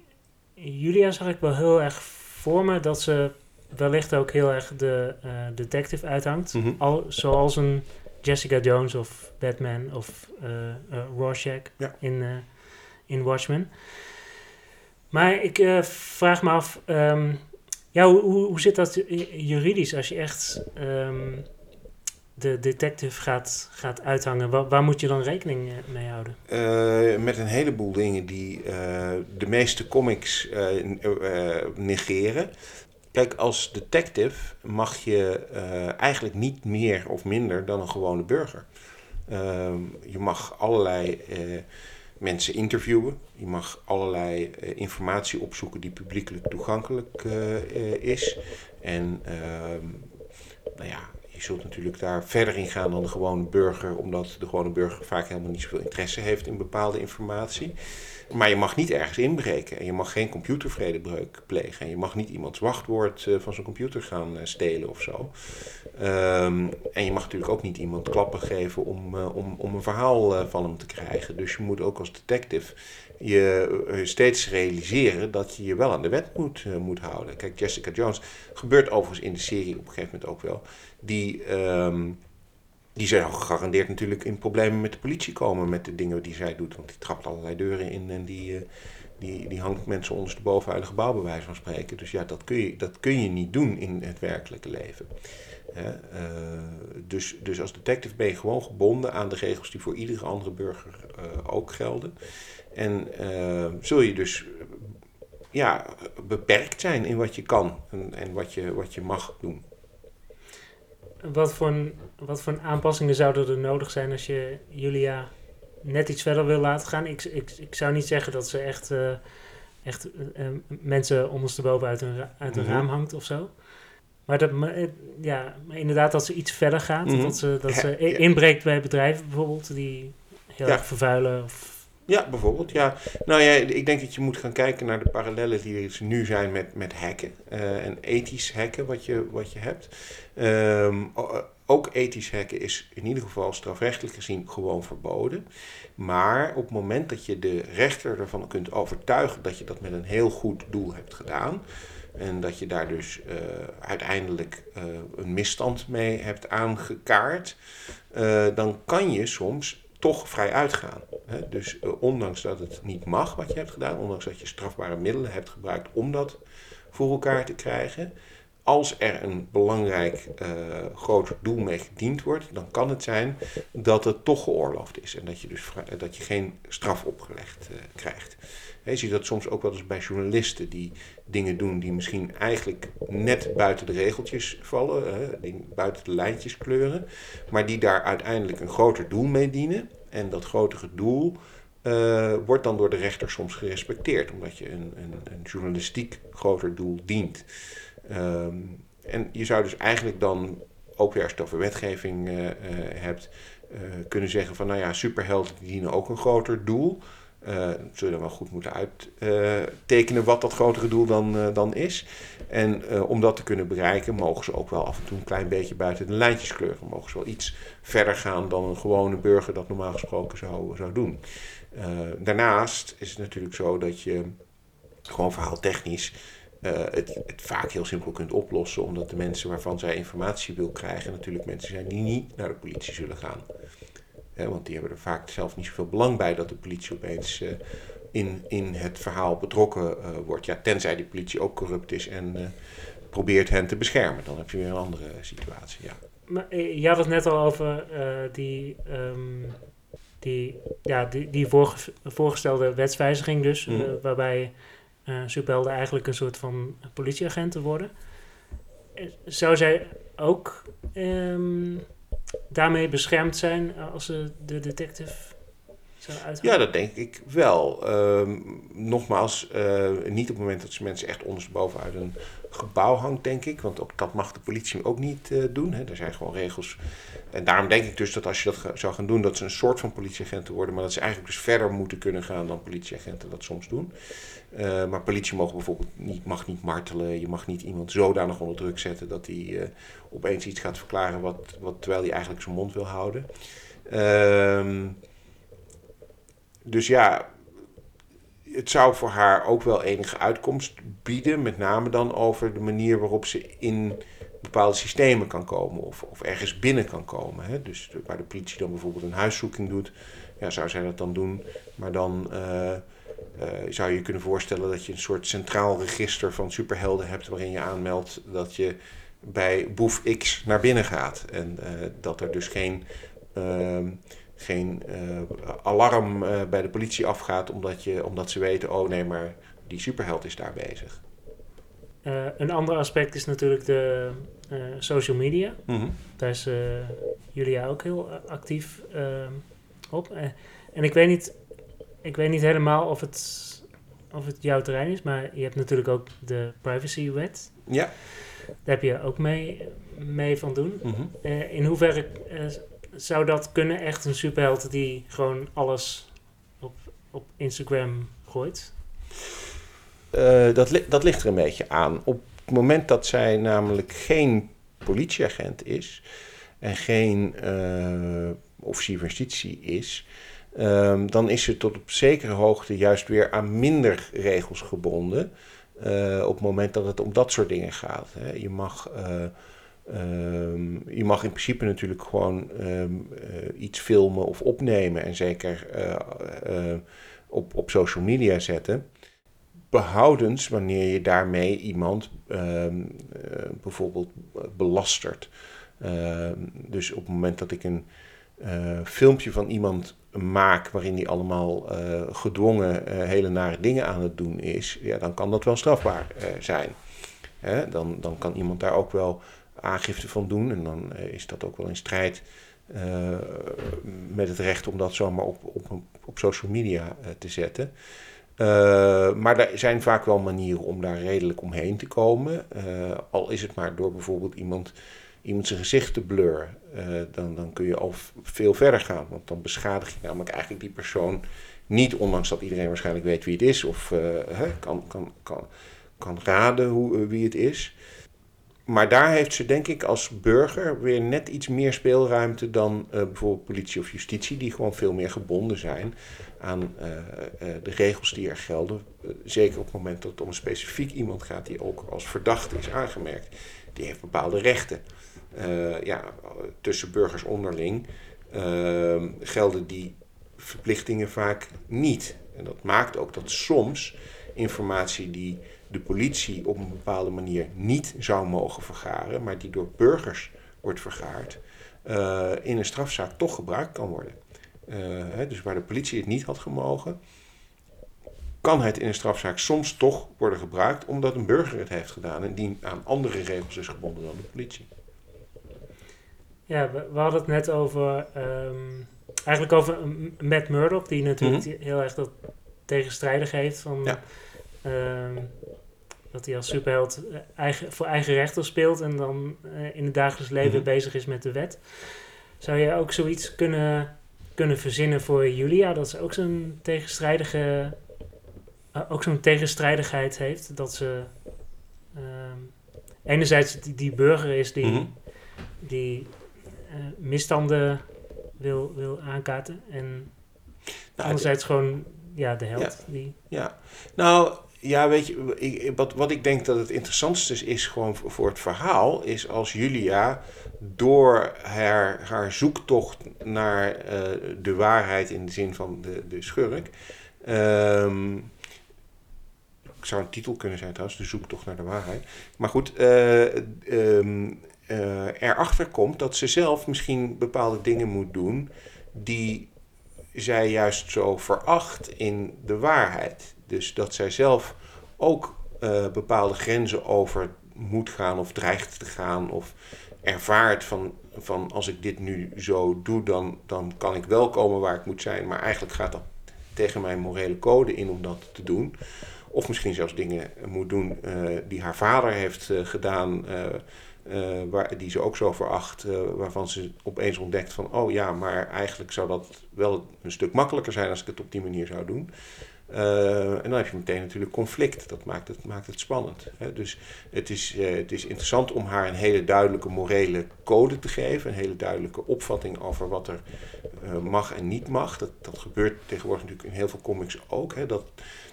Julia zag ik wel heel erg voor me dat ze wellicht ook heel erg de uh, detective uithangt. Mm Al, zoals een Jessica Jones of Batman of uh, uh, Rorschach in, in Watchmen. Maar ik vraag me af, um, ja, hoe, hoe zit dat juridisch als je echt um, de detective gaat, gaat uithangen? Waar, moet je dan rekening mee houden? met een heleboel dingen die de meeste comics negeren. Kijk, als detective mag je eigenlijk niet meer of minder dan een gewone burger. Uh, je mag allerlei mensen interviewen. Je mag allerlei uh, informatie opzoeken die publiekelijk toegankelijk is. En ehm, nou ja, je zult natuurlijk daar verder in gaan dan de gewone burger, omdat de gewone burger vaak helemaal niet zoveel interesse heeft in bepaalde informatie. Maar je mag niet ergens inbreken en je mag geen computervredebreuk plegen. En je mag niet iemands wachtwoord uh, van zijn computer gaan uh, stelen of zo. Um, en je mag natuurlijk ook niet iemand klappen geven om, uh, om, om een verhaal van hem te krijgen. Dus je moet ook als detective je steeds realiseren dat je je wel aan de wet moet, moet houden. Kijk, Jessica Jones gebeurt overigens in de serie op een gegeven moment ook wel. Die. Um, die zou gegarandeerd natuurlijk in problemen met de politie komen met de dingen die zij doet. Want die trapt allerlei deuren in en die, uh, die, die hangt mensen ondersteboven uit een gebouw bij wijze van spreken. Dus ja, dat kun je, dat kun je niet doen in het werkelijke leven. Uh, dus, dus als detective ben je gewoon gebonden aan de regels die voor iedere andere burger uh, ook gelden. En zul je dus ja, beperkt zijn in wat je kan en, en wat, je, wat je mag doen wat voor, wat voor aanpassingen zouden er nodig zijn als je Julia net iets verder wil laten gaan? Ik, ik, ik zou niet zeggen dat ze echt, uh, echt uh, mensen ondersteboven uit een, uit een mhm. raam hangt of zo. Maar, dat, ja, maar inderdaad dat ze iets verder gaat. Mhm. Dat ze, dat ze inbreekt bij bedrijven bijvoorbeeld die heel erg vervuilen. Of, ja, bijvoorbeeld. Ja. Nou ja, ik denk dat je moet gaan kijken naar de parallellen die er nu zijn met, met hacken. Uh, en ethisch hacken wat je, wat je hebt. Um, ook ethisch hacken is in ieder geval strafrechtelijk gezien gewoon verboden. Maar op het moment dat je de rechter ervan kunt overtuigen dat je dat met een heel goed doel hebt gedaan. En dat je daar dus uh, uiteindelijk een misstand mee hebt aangekaart. Dan kan je soms toch vrij uitgaan. Hè? Dus uh, ondanks dat het niet mag wat je hebt gedaan, ondanks dat je strafbare middelen hebt gebruikt om dat voor elkaar te krijgen, als er een belangrijk uh, groot doel mee gediend wordt, dan kan het zijn dat het toch geoorloofd is en dat je dus dat je geen straf opgelegd krijgt. Je ziet dat soms ook wel eens bij journalisten die dingen doen die misschien eigenlijk net buiten de regeltjes vallen, hè, buiten de lijntjes kleuren, maar die daar uiteindelijk een groter doel mee dienen. En dat grotere doel uh, wordt dan door de rechter soms gerespecteerd, omdat je een, een, een journalistiek groter doel dient. Um, en je zou dus eigenlijk dan, ook weer als je het over wetgeving uh, uh, hebt, kunnen zeggen van nou ja, superhelden dienen ook een groter doel. Zul je dan wel goed moeten uittekenen wat dat grotere doel dan, dan is. En uh, om dat te kunnen bereiken, mogen ze ook wel af en toe een klein beetje buiten de lijntjes kleuren. Mogen ze wel iets verder gaan dan een gewone burger dat normaal gesproken zou, zou doen. daarnaast is het natuurlijk zo dat je gewoon verhaaltechnisch het, het, vaak heel simpel kunt oplossen, omdat de mensen waarvan zij informatie wil krijgen natuurlijk mensen zijn die niet naar de politie zullen gaan want die hebben er vaak zelf niet zoveel belang bij dat de politie opeens uh, in, in het verhaal betrokken uh, wordt. Ja, tenzij die politie ook corrupt is en uh, probeert hen te beschermen. Dan heb je weer een andere situatie. Ja. Maar je had het net al over die, um, die, ja, die, die voorge voorgestelde wetswijziging dus, mm. waarbij uh, superhelden eigenlijk een soort van politieagenten worden. Zou zij ook um, daarmee beschermd zijn als ze de detective ja, dat denk ik wel. Ehm, nogmaals, uh, niet op het moment dat ze mensen echt ondersteboven uit een gebouw hangt, denk ik. Want ook dat mag de politie ook niet uh, doen. Hè. Er zijn gewoon regels. En daarom denk ik dus dat als je dat zou gaan doen, dat ze een soort van politieagenten worden. Maar dat ze eigenlijk dus verder moeten kunnen gaan dan politieagenten dat soms doen. Uh, maar politie mogen bijvoorbeeld niet, mag niet martelen. Je mag niet iemand zodanig onder druk zetten dat hij opeens iets gaat verklaren wat, wat, terwijl hij eigenlijk zijn mond wil houden. Ehm dus ja, het zou voor haar ook wel enige uitkomst bieden. Met name dan over de manier waarop ze in bepaalde systemen kan komen. Of, of ergens binnen kan komen. Hè? Dus waar de politie dan bijvoorbeeld een huiszoeking doet. Ja, zou zij dat dan doen. Maar dan uh, uh, zou je kunnen voorstellen dat je een soort centraal register van superhelden hebt. Waarin je aanmeldt dat je bij boef X naar binnen gaat. En uh, dat er dus geen ehm, geen uh, alarm uh, bij de politie afgaat omdat, je, omdat ze weten, oh nee, maar die superheld is daar bezig. Uh, een ander aspect is natuurlijk de social media. Mm -hmm. Daar is Julia ook heel actief op. en ik weet, niet, ik weet niet helemaal of het, of het jouw terrein is, maar je hebt natuurlijk ook de privacywet. Ja. Daar heb je ook mee, mee van doen. Mm -hmm. in hoeverre zou dat kunnen? Echt een superheld die gewoon alles op, op Instagram gooit? Uh, dat, dat ligt er een beetje aan. Op het moment dat zij namelijk geen politieagent is en geen uh, officier van justitie is, um, dan is ze tot op zekere hoogte juist weer aan minder regels gebonden. Uh, op het moment dat het om dat soort dingen gaat. Hè. Je mag Um, je mag in principe natuurlijk gewoon um, uh, iets filmen of opnemen en zeker uh, uh, op, op social media zetten. Behoudens wanneer je daarmee iemand um, bijvoorbeeld belastert. dus op het moment dat ik een filmpje van iemand maak waarin die allemaal gedwongen hele nare dingen aan het doen is, ja, dan kan dat wel strafbaar zijn. Hè? Dan, dan kan iemand daar ook wel aangifte van doen. En dan eh, is dat ook wel in strijd uh, met het recht om dat zomaar op, op, op social media uh, te zetten. Maar er zijn vaak wel manieren om daar redelijk omheen te komen. al is het maar door bijvoorbeeld iemand, iemand zijn gezicht te blurren. dan, dan kun je al veel verder gaan. Want dan beschadig je namelijk eigenlijk die persoon niet, ondanks dat iedereen waarschijnlijk weet wie het is of kan, kan, kan, kan raden hoe, wie het is maar daar heeft ze denk ik als burger weer net iets meer speelruimte dan uh, bijvoorbeeld politie of justitie, die gewoon veel meer gebonden zijn aan uh, uh, de regels die er gelden. zeker op het moment dat het om een specifiek iemand gaat die ook als verdachte is aangemerkt. Die heeft bepaalde rechten. ja, tussen burgers onderling ehm, gelden die verplichtingen vaak niet. En dat maakt ook dat soms informatie die de politie op een bepaalde manier niet zou mogen vergaren, maar die door burgers wordt vergaard, uh, in een strafzaak toch gebruikt kan worden. Uh, hè, dus waar de politie het niet had gemogen, kan het in een strafzaak soms toch worden gebruikt omdat een burger het heeft gedaan en die aan andere regels is gebonden dan de politie. Ja, we, we hadden het net over, um, eigenlijk over Matt Murdock, die natuurlijk mm -hmm. heel erg dat tegenstrijdig heeft van... Ja. Um, dat hij als superheld eh, eigen, voor eigen rechter speelt en dan uh, in het dagelijks leven mm -hmm. bezig is met de wet. Zou je ook zoiets kunnen, kunnen verzinnen voor Julia? Dat ze ook zo'n tegenstrijdige, uh, ook zo'n tegenstrijdigheid heeft. Dat ze enerzijds die, die, burger is die, mm -hmm. die misstanden wil, wil aankaarten. En nou, anderzijds gewoon ja, de held. Ja, die... ja. nou ja, weet je, ik, wat, wat ik denk dat het interessantste is, is gewoon voor het verhaal, is als Julia door haar, haar zoektocht naar uh, de waarheid in de zin van de, de schurk. Um, ik zou een titel kunnen zijn trouwens, de zoektocht naar de waarheid. Maar goed, uh, um, erachter komt dat ze zelf misschien bepaalde dingen moet doen die zij juist zo veracht in de waarheid. Dus dat zij zelf ook bepaalde grenzen over moet gaan of dreigt te gaan of ervaart van, van als ik dit nu zo doe, dan, dan kan ik wel komen waar ik moet zijn, maar eigenlijk gaat dat tegen mijn morele code in om dat te doen. Of misschien zelfs dingen moet doen die haar vader heeft gedaan, uh, waar, die ze ook zo veracht, waarvan ze opeens ontdekt van, oh ja, maar eigenlijk zou dat wel een stuk makkelijker zijn als ik het op die manier zou doen. Uh, en dan heb je meteen natuurlijk conflict. Dat maakt het, maakt het spannend. Hè? Dus het is, het is interessant om haar een hele duidelijke morele code te geven. Een hele duidelijke opvatting over wat er mag en niet mag. Dat, dat gebeurt tegenwoordig natuurlijk in heel veel comics ook. Hè? Dat,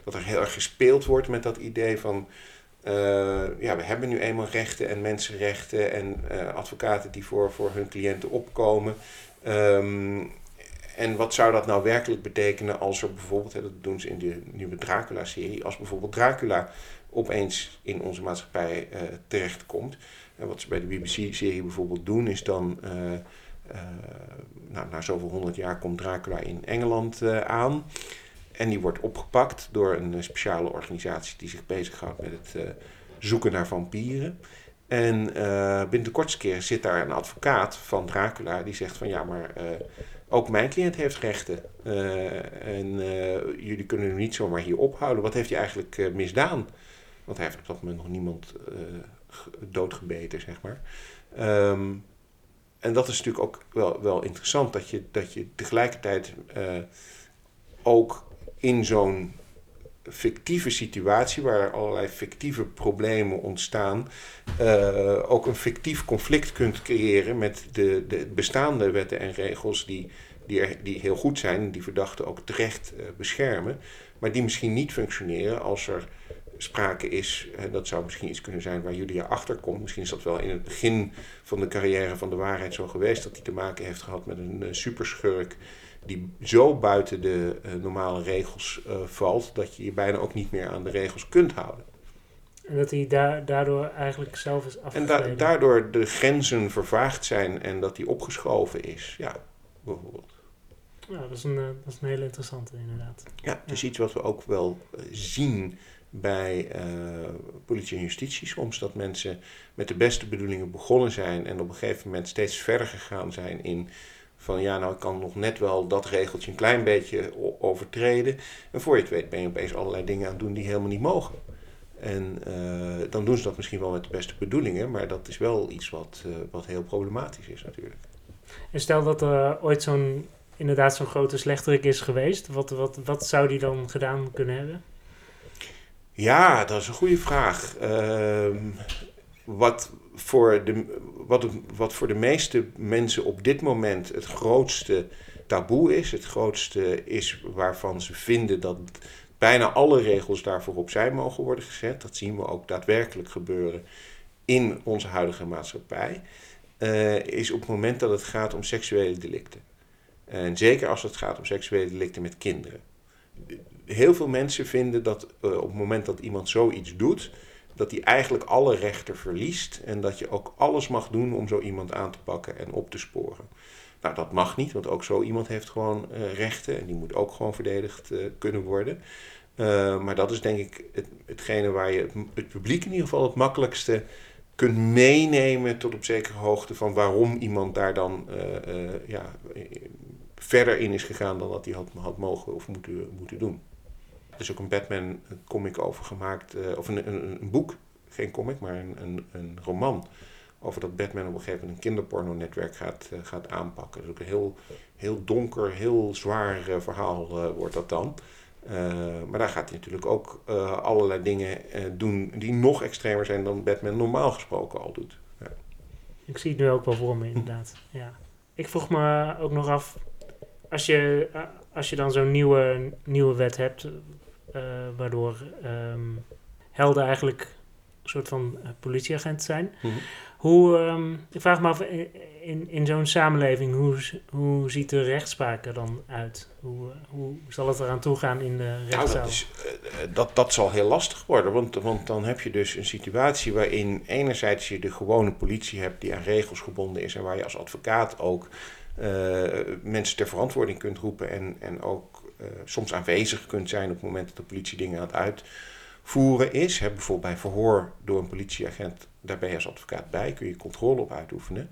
dat er heel erg gespeeld wordt met dat idee van ja, we hebben nu eenmaal rechten en mensenrechten en advocaten die voor, voor hun cliënten opkomen. Um, en wat zou dat nou werkelijk betekenen als er bijvoorbeeld, hè, dat doen ze in de nieuwe Dracula-serie, als bijvoorbeeld Dracula opeens in onze maatschappij uh, terechtkomt. En wat ze bij de BBC-serie bijvoorbeeld doen, is dan, nou, na zoveel honderd jaar komt Dracula in Engeland aan. En die wordt opgepakt door een eh, speciale organisatie die zich bezighoudt met het zoeken naar vampieren. En binnen de kortste keer zit daar een advocaat van Dracula die zegt van ja, maar ook mijn cliënt heeft rechten. en jullie kunnen hem niet zomaar hier ophouden. Wat heeft hij eigenlijk misdaan? Want hij heeft op dat moment nog niemand doodgebeten, zeg maar. Um, en dat is natuurlijk ook wel, wel interessant, dat je, dat je tegelijkertijd ook in zo'n fictieve situatie waar allerlei fictieve problemen ontstaan, uh, ook een fictief conflict kunt creëren met de, de bestaande wetten en regels die, die, die heel goed zijn, die verdachten ook terecht uh, beschermen, maar die misschien niet functioneren als er sprake is, en dat zou misschien iets kunnen zijn waar Julia achter komt. Misschien is dat wel in het begin van de carrière van de waarheid zo geweest, dat hij te maken heeft gehad met een uh, superschurk die zo buiten de uh, normale regels uh, valt, dat je je bijna ook niet meer aan de regels kunt houden. En dat hij da daardoor eigenlijk zelf is afgetreden. En da daardoor de grenzen vervaagd zijn en dat hij opgeschoven is, ja, bijvoorbeeld. Ja, dat is een, uh, dat is een hele interessante inderdaad. Ja, het is ja. iets wat we ook wel zien bij politie en justitie soms. Dat mensen met de beste bedoelingen begonnen zijn en op een gegeven moment steeds verder gegaan zijn in van ja, nou ik kan nog net wel dat regeltje een klein beetje overtreden. En voor je het weet ben je opeens allerlei dingen aan het doen die helemaal niet mogen. En uh, dan doen ze dat misschien wel met de beste bedoelingen, maar dat is wel iets wat, uh, wat heel problematisch is natuurlijk. En stel dat er ooit zo'n, inderdaad zo'n grote slechterik is geweest, wat, wat, wat zou die dan gedaan kunnen hebben? Ja, dat is een goede vraag. Uh, wat, voor de, wat, wat voor de meeste mensen op dit moment het grootste taboe is, het grootste is waarvan ze vinden dat bijna alle regels daarvoor opzij mogen worden gezet. Dat zien we ook daadwerkelijk gebeuren in onze huidige maatschappij. Uh, is op het moment dat het gaat om seksuele delicten. En zeker als het gaat om seksuele delicten met kinderen. Heel veel mensen vinden dat uh, op het moment dat iemand zoiets doet, dat hij eigenlijk alle rechten verliest en dat je ook alles mag doen om zo iemand aan te pakken en op te sporen. Nou, dat mag niet, want ook zo iemand heeft gewoon uh, rechten en die moet ook gewoon verdedigd uh, kunnen worden. Uh, maar dat is denk ik het, hetgene waar je het, het, publiek in ieder geval het makkelijkste kunt meenemen tot op zekere hoogte van waarom iemand daar dan ja, verder in is gegaan dan dat hij had, had mogen of moeten, moeten doen. Er is ook een Batman comic over gemaakt, uh, of een, een, een, boek, geen comic, maar een, een, een, roman. Over dat Batman op een gegeven moment een kinderporno-netwerk gaat, uh, gaat aanpakken. Dus ook een heel, heel donker, heel zwaar uh, verhaal wordt dat dan. maar daar gaat hij natuurlijk ook allerlei dingen doen die nog extremer zijn dan Batman normaal gesproken al doet. Ja. Ik zie het nu ook wel voor me, inderdaad. ja. Ik vroeg me ook nog af, als je, als je dan zo'n nieuwe, nieuwe wet hebt, waardoor um, helden eigenlijk een soort van uh, politieagent zijn. Mm -hmm. Hoe, um, ik vraag me af, in, in zo'n samenleving, hoe, hoe ziet de rechtspraak er dan uit? Hoe, hoe zal het eraan toe gaan in de rechtszaal? Nou, dat, is, uh, dat, dat zal heel lastig worden, want, want dan heb je dus een situatie waarin enerzijds je de gewone politie hebt die aan regels gebonden is en waar je als advocaat ook mensen ter verantwoording kunt roepen en, en ook soms aanwezig kunt zijn op het moment dat de politie dingen aan het voeren is. Bijvoorbeeld bij verhoor door een politieagent, daar ben je als advocaat bij, kun je controle op uitoefenen.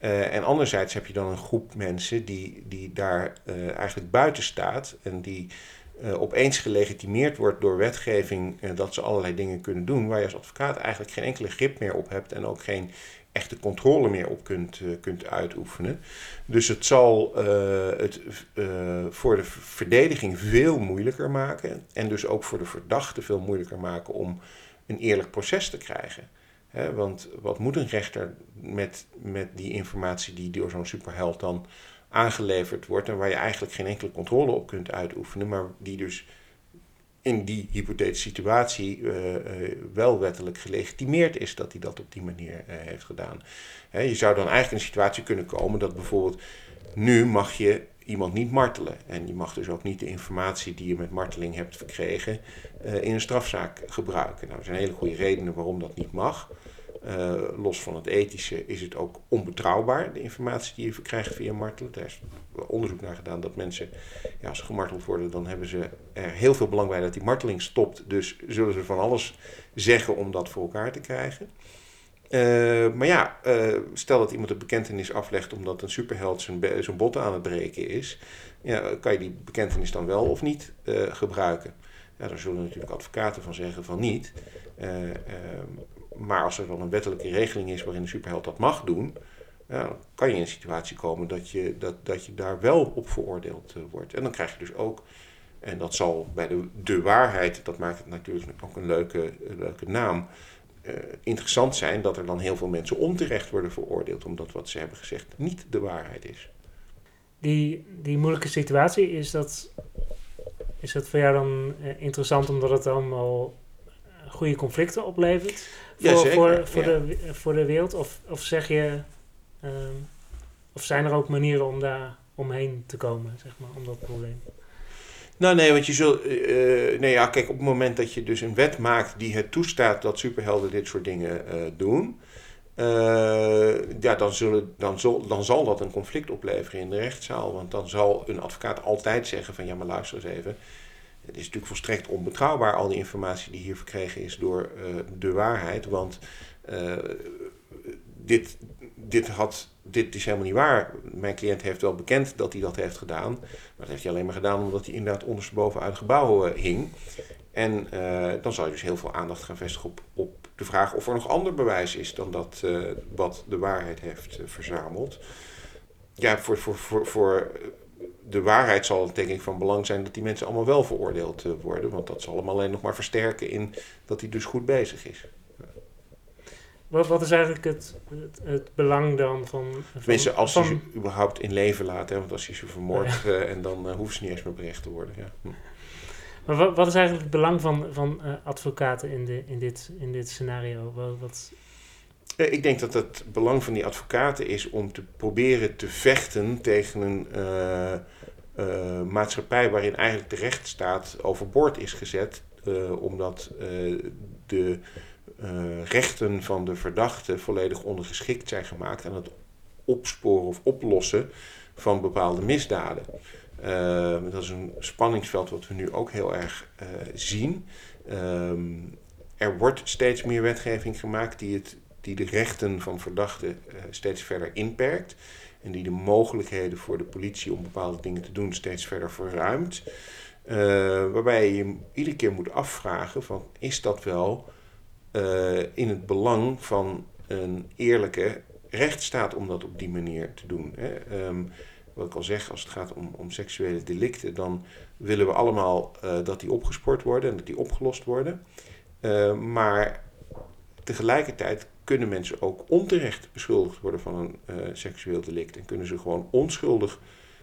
Uh, en anderzijds heb je dan een groep mensen die, die daar uh, eigenlijk buiten staat en die opeens gelegitimeerd wordt door wetgeving dat ze allerlei dingen kunnen doen waar je als advocaat eigenlijk geen enkele grip meer op hebt en ook geen echte controle meer op kunt, kunt uitoefenen. Dus het zal het voor de verdediging veel moeilijker maken en dus ook voor de verdachte veel moeilijker maken om een eerlijk proces te krijgen want wat moet een rechter met, met die informatie die door zo'n superheld dan aangeleverd wordt en waar je eigenlijk geen enkele controle op kunt uitoefenen, maar die dus in die hypothetische situatie uh, uh, wel wettelijk gelegitimeerd is dat hij dat op die manier uh, heeft gedaan. je zou dan eigenlijk in een situatie kunnen komen dat bijvoorbeeld nu mag je iemand niet martelen. En je mag dus ook niet de informatie die je met marteling hebt verkregen in een strafzaak gebruiken. Nou, er zijn hele goede redenen waarom dat niet mag. Uh, los van het ethische is het ook onbetrouwbaar, de informatie die je verkrijgt via martelen. Daar is onderzoek naar gedaan dat mensen, ja, als ze gemarteld worden, dan hebben ze er heel veel belang bij dat die marteling stopt. Dus zullen ze van alles zeggen om dat voor elkaar te krijgen. Uh, maar ja, uh, stel dat iemand een bekentenis aflegt omdat een superheld zijn, zijn botten aan het breken is. Ja, kan je die bekentenis dan wel of niet gebruiken? Ja, daar zullen natuurlijk advocaten van zeggen van niet. Maar als er dan een wettelijke regeling is waarin de superheld dat mag doen, ja, kan je in een situatie komen dat je, dat, dat je daar wel op veroordeeld uh, wordt. En dan krijg je dus ook, en dat zal bij de, de waarheid, dat maakt het natuurlijk ook een leuke, leuke naam, uh, interessant zijn dat er dan heel veel mensen onterecht worden veroordeeld, omdat wat ze hebben gezegd niet de waarheid is. Die, die moeilijke situatie, is dat, is dat voor jou dan uh, interessant omdat het allemaal goede conflicten oplevert? voor, voor, voor, de, voor de wereld? Of, of zeg je, ehm, of zijn er ook manieren om daar omheen te komen, zeg maar, om dat probleem? Nou nee, want je zult. Uh, nee, ja, kijk, op het moment dat je dus een wet maakt die het toestaat dat superhelden dit soort dingen uh, doen. Uh, ja, dan, zullen, dan, zal, dan zal dat een conflict opleveren in de rechtszaal. Want dan zal een advocaat altijd zeggen: van ja, maar luister eens even. Het is natuurlijk volstrekt onbetrouwbaar, al die informatie die hier verkregen is door uh, de waarheid. Want uh, dit, dit, had, dit is helemaal niet waar. Mijn cliënt heeft wel bekend dat hij dat heeft gedaan. Maar dat heeft hij alleen maar gedaan omdat hij inderdaad ondersteboven uit het gebouw uh, hing. En dan zal je dus heel veel aandacht gaan vestigen op, op de vraag of er nog ander bewijs is dan dat wat de waarheid heeft verzameld. Ja, voor, voor, voor, voor de waarheid zal denk ik van belang zijn dat die mensen allemaal wel veroordeeld uh, worden. Want dat zal hem alleen nog maar versterken in dat hij dus goed bezig is. Wat, wat is eigenlijk het, het, het belang dan van... van Tenminste, als van... ze überhaupt in leven laten. Want als je ze vermoordt ja. uh, en dan uh, hoeft ze niet eens meer berecht te worden. Ja. Hm. Maar wat, wat, is eigenlijk het belang van, van advocaten in, de, in, dit, in dit scenario? Wat, wat... Ik denk dat het belang van die advocaten is om te proberen te vechten tegen een uh, maatschappij waarin eigenlijk de rechtsstaat overboord is gezet, omdat de rechten van de verdachte volledig ondergeschikt zijn gemaakt aan het opsporen of oplossen van bepaalde misdaden. dat is een spanningsveld wat we nu ook heel erg zien. Ehm, er wordt steeds meer wetgeving gemaakt die, het, die de rechten van verdachten steeds verder inperkt en die de mogelijkheden voor de politie om bepaalde dingen te doen steeds verder verruimt. Uh, waarbij je iedere keer moet afvragen van is dat wel uh, in het belang van een eerlijke rechtsstaat om dat op die manier te doen. Hè? Um, wat ik al zeg, als het gaat om, om seksuele delicten, dan willen we allemaal dat die opgespoord worden en dat die opgelost worden. maar tegelijkertijd kunnen mensen ook onterecht beschuldigd worden van een uh, seksueel delict. En kunnen ze gewoon onschuldig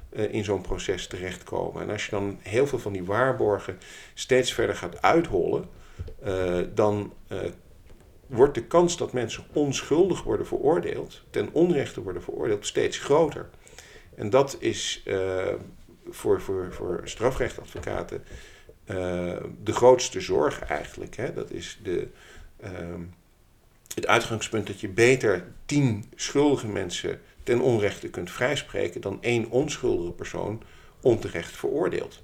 uh, in zo'n proces terechtkomen. En als je dan heel veel van die waarborgen steeds verder gaat uithollen, uh, dan wordt de kans dat mensen onschuldig worden veroordeeld, ten onrechte worden veroordeeld, steeds groter. En dat is voor, voor, voor strafrechtadvocaten de grootste zorg eigenlijk. Hè? Dat is de. Ehm, het uitgangspunt dat je beter tien schuldige mensen ten onrechte kunt vrijspreken dan één onschuldige persoon onterecht veroordeelt.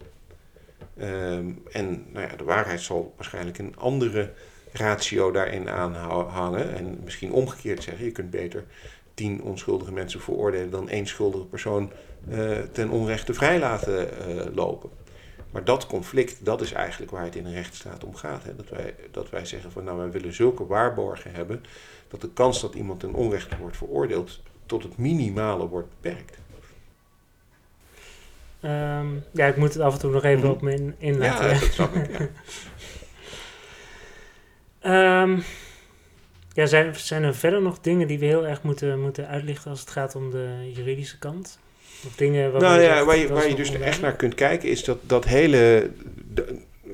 Ehm, en nou ja, de waarheid zal waarschijnlijk een andere ratio daarin aanhangen. En misschien omgekeerd zeggen, je kunt beter tien onschuldige mensen veroordelen dan één schuldige persoon uh, ten onrechte vrij laten uh, lopen. Maar dat conflict, dat is eigenlijk waar het in een rechtsstaat om gaat. Hè? Dat, wij, dat wij zeggen van nou, wij willen zulke waarborgen hebben dat de kans dat iemand ten onrechte wordt veroordeeld tot het minimale wordt beperkt. Um, ja, ik moet het af en toe nog even mm. op me in, inlaten. Ja, dat snap ik. Ja. um, ja, zijn, zijn er verder nog dingen die we heel erg moeten, moeten uitlichten als het gaat om de juridische kant? Dingen waar nou ja, waar je, waar je dus echt naar kunt kijken is dat dat hele de, eh,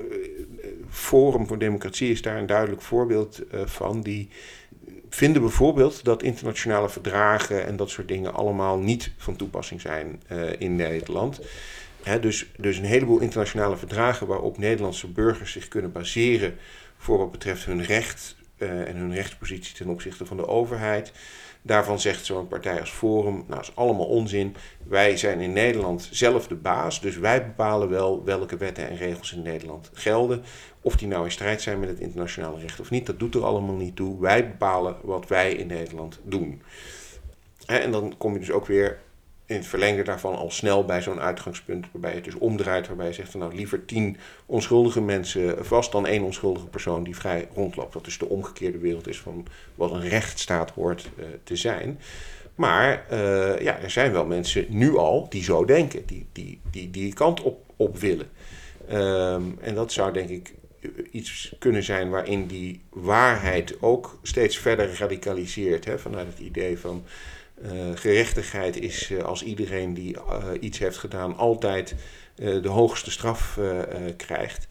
Forum voor Democratie is daar een duidelijk voorbeeld uh, van. Die vinden bijvoorbeeld dat internationale verdragen en dat soort dingen allemaal niet van toepassing zijn uh, in Nederland. Dus, dus een heleboel internationale verdragen waarop Nederlandse burgers zich kunnen baseren voor wat betreft hun recht uh, en hun rechtspositie ten opzichte van de overheid. Daarvan zegt zo'n partij als Forum, nou dat is allemaal onzin. Wij zijn in Nederland zelf de baas, dus wij bepalen wel welke wetten en regels in Nederland gelden. Of die nou in strijd zijn met het internationale recht of niet, dat doet er allemaal niet toe. Wij bepalen wat wij in Nederland doen. En dan kom je dus ook weer in het verlengde daarvan al snel bij zo'n uitgangspunt waarbij het dus omdraait, waarbij je zegt nou liever tien onschuldige mensen vast dan één onschuldige persoon die vrij rondloopt. Dat dus de omgekeerde wereld is van wat een rechtsstaat hoort uh, te zijn. Maar uh, ja, er zijn wel mensen nu al die zo denken, die die, die, die kant op, op willen. Um, en dat zou denk ik iets kunnen zijn waarin die waarheid ook steeds verder radicaliseert. Hè, vanuit het idee van gerechtigheid is uh, als iedereen die uh, iets heeft gedaan altijd de hoogste straf krijgt.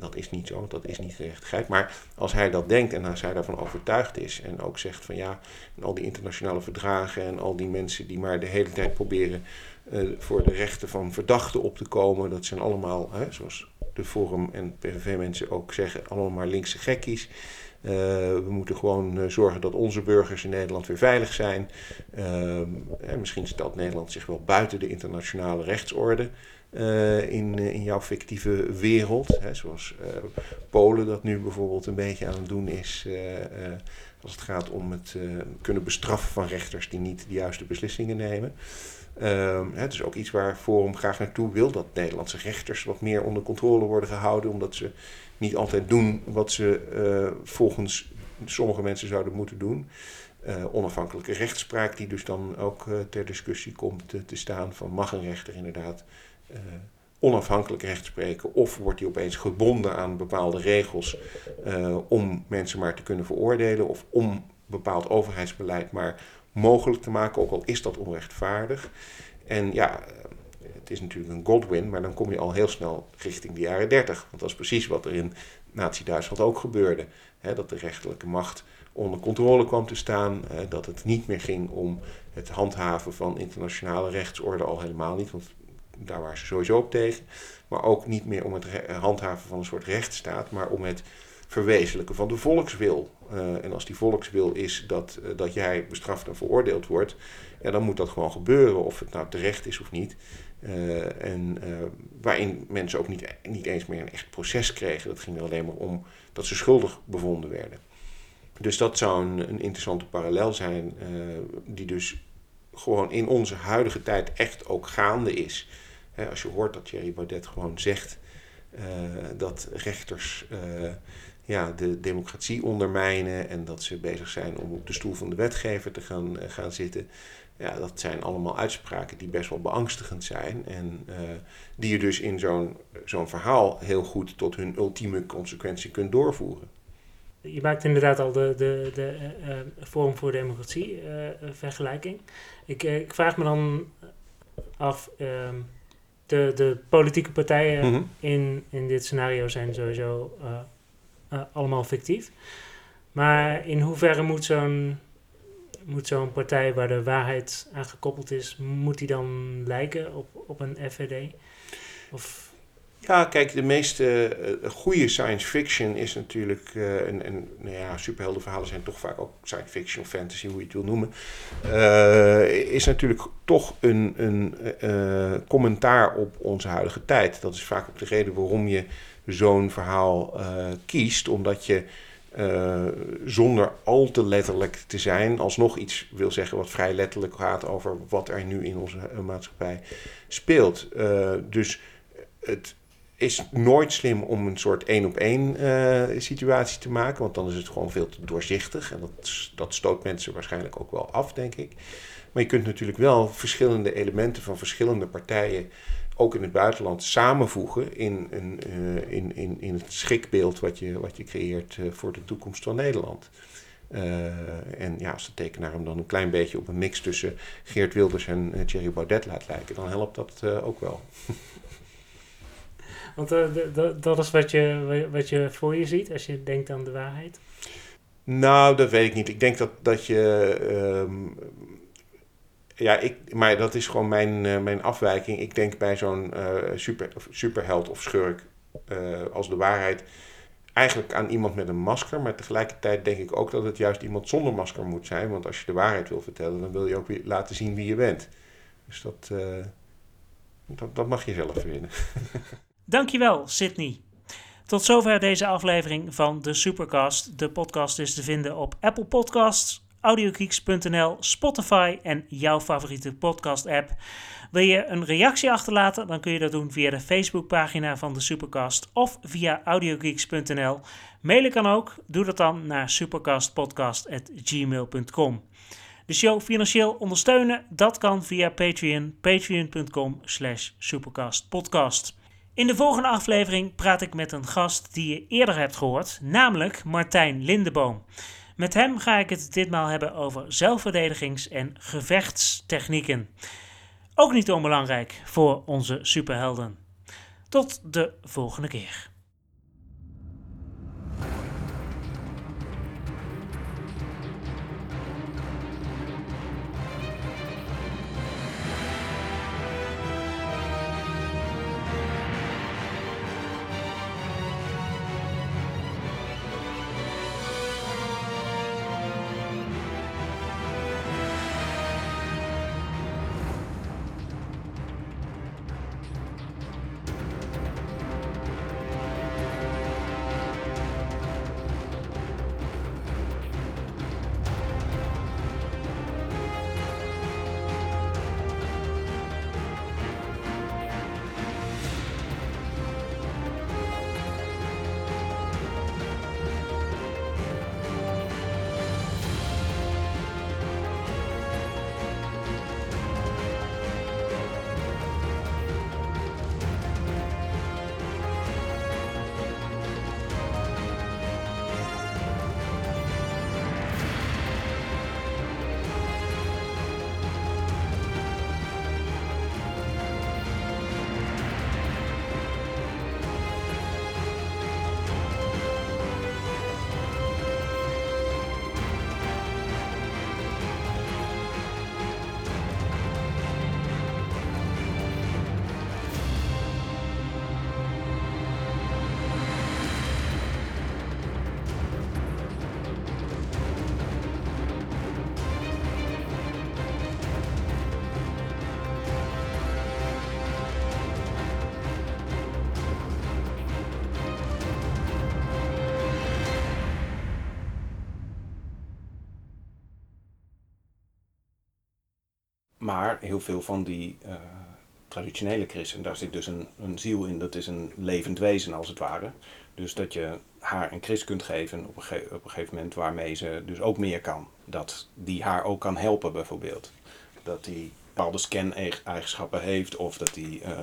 dat is niet zo, dat is niet gerechtigheid. Maar als hij dat denkt en als hij daarvan overtuigd is en ook zegt van ja, al die internationale verdragen en al die mensen die maar de hele tijd proberen voor de rechten van verdachten op te komen, dat zijn allemaal, hè, zoals de Forum en PVV-mensen ook zeggen, allemaal maar linkse gekkies. Uh, we moeten gewoon uh, zorgen dat onze burgers in Nederland weer veilig zijn. Uh, en misschien stelt Nederland zich wel buiten de internationale rechtsorde eh, in, in jouw fictieve wereld. Hè, zoals Polen dat nu bijvoorbeeld een beetje aan het doen is. als het gaat om het kunnen bestraffen van rechters die niet de juiste beslissingen nemen. Het is ook iets waar Forum graag naartoe wil, dat Nederlandse rechters wat meer onder controle worden gehouden, omdat ze niet altijd doen wat ze uh, volgens sommige mensen zouden moeten doen. Uh, onafhankelijke rechtspraak, die dus dan ook uh, ter discussie komt te, te, staan: van mag een rechter inderdaad onafhankelijk recht spreken, of wordt hij opeens gebonden aan bepaalde regels om mensen maar te kunnen veroordelen, of om bepaald overheidsbeleid maar mogelijk te maken, ook al is dat onrechtvaardig. En ja, het is natuurlijk een Godwin, maar dan kom je al heel snel richting de jaren 30. Want dat is precies wat er in Nazi-Duitsland ook gebeurde. dat de rechterlijke macht onder controle kwam te staan. dat het niet meer ging om het handhaven van internationale rechtsorde, al helemaal niet, want daar waren ze sowieso op tegen. Maar ook niet meer om het handhaven van een soort rechtsstaat, maar om het verwezenlijken van de volkswil. Uh, en als die volkswil is dat, uh, dat jij bestraft en veroordeeld wordt, ja, dan moet dat gewoon gebeuren, of het nou terecht is of niet. Uh, en waarin mensen ook niet, niet eens meer een echt proces kregen. Dat ging er alleen maar om dat ze schuldig bevonden werden. Dus dat zou een, een interessante parallel zijn, die dus gewoon in onze huidige tijd echt ook gaande is. Als je hoort dat Thierry Baudet gewoon zegt dat rechters ja, de democratie ondermijnen en dat ze bezig zijn om op de stoel van de wetgever te gaan, gaan zitten. Ja, dat zijn allemaal uitspraken die best wel beangstigend zijn en uh, die je dus in zo'n zo'n verhaal heel goed tot hun ultieme consequentie kunt doorvoeren. Je maakt inderdaad al de, de, de uh, Forum voor Democratie vergelijking. Ik, ik vraag me dan af, ehm, de, de politieke partijen mm -hmm. in, in dit scenario zijn sowieso allemaal fictief. Maar in hoeverre moet zo'n moet zo'n partij waar de waarheid aan gekoppeld is, moet die dan lijken op, op een FVD? Of Ja, kijk, de meeste uh, goede science fiction is natuurlijk, uh, en, en nou ja, superheldenverhalen zijn toch vaak ook science fiction of fantasy, hoe je het wil noemen, is natuurlijk toch een, een commentaar op onze huidige tijd. Dat is vaak ook de reden waarom je zo'n verhaal kiest, omdat je zonder al te letterlijk te zijn, alsnog iets wil zeggen wat vrij letterlijk gaat over wat er nu in onze maatschappij speelt. dus het is nooit slim om een soort één op één situatie te maken, want dan is het gewoon veel te doorzichtig en dat, dat stoot mensen waarschijnlijk ook wel af, denk ik. Maar je kunt natuurlijk wel verschillende elementen van verschillende partijen, ook in het buitenland, samenvoegen in, een, uh, in, in, in het schrikbeeld wat je, wat je creëert uh, voor de toekomst van Nederland. en ja, als de tekenaar hem dan een klein beetje op een mix tussen Geert Wilders en Thierry Baudet laat lijken, dan helpt dat ook wel. Want dat is wat je, wat je voor je ziet als je denkt aan de waarheid? Nou, dat weet ik niet. Ik denk dat, dat je. Um, ja, ik, maar dat is gewoon mijn, uh, mijn afwijking. Ik denk bij zo'n uh, super, superheld of schurk als de waarheid eigenlijk aan iemand met een masker. Maar tegelijkertijd denk ik ook dat het juist iemand zonder masker moet zijn. Want als je de waarheid wil vertellen, dan wil je ook weer laten zien wie je bent. Dus dat, dat, mag je zelf vinden. Dankjewel, Sydney. Tot zover deze aflevering van de Supercast. De podcast is te vinden op Apple Podcasts, audiogeeks.nl, Spotify en jouw favoriete podcast-app. Wil je een reactie achterlaten, dan kun je dat doen via de Facebookpagina van de Supercast of via audiogeeks.nl. Mailen kan ook, doe dat dan naar supercastpodcast.gmail.com. De show financieel ondersteunen, dat kan via Patreon, patreon.com slash supercastpodcast. In de volgende aflevering praat ik met een gast die je eerder hebt gehoord, namelijk Martijn Lindeboom. Met hem ga ik het ditmaal hebben over zelfverdedigings- en gevechtstechnieken. Ook niet onbelangrijk voor onze superhelden. Tot de volgende keer. Maar heel veel van die uh, traditionele christen, daar zit dus een, een ziel in, dat is een levend wezen als het ware. Dus dat je haar een christ kunt geven op een, op een gegeven moment waarmee ze dus ook meer kan. Dat die haar ook kan helpen bijvoorbeeld. Dat die bepaalde scan-eigenschappen heeft of dat die uh,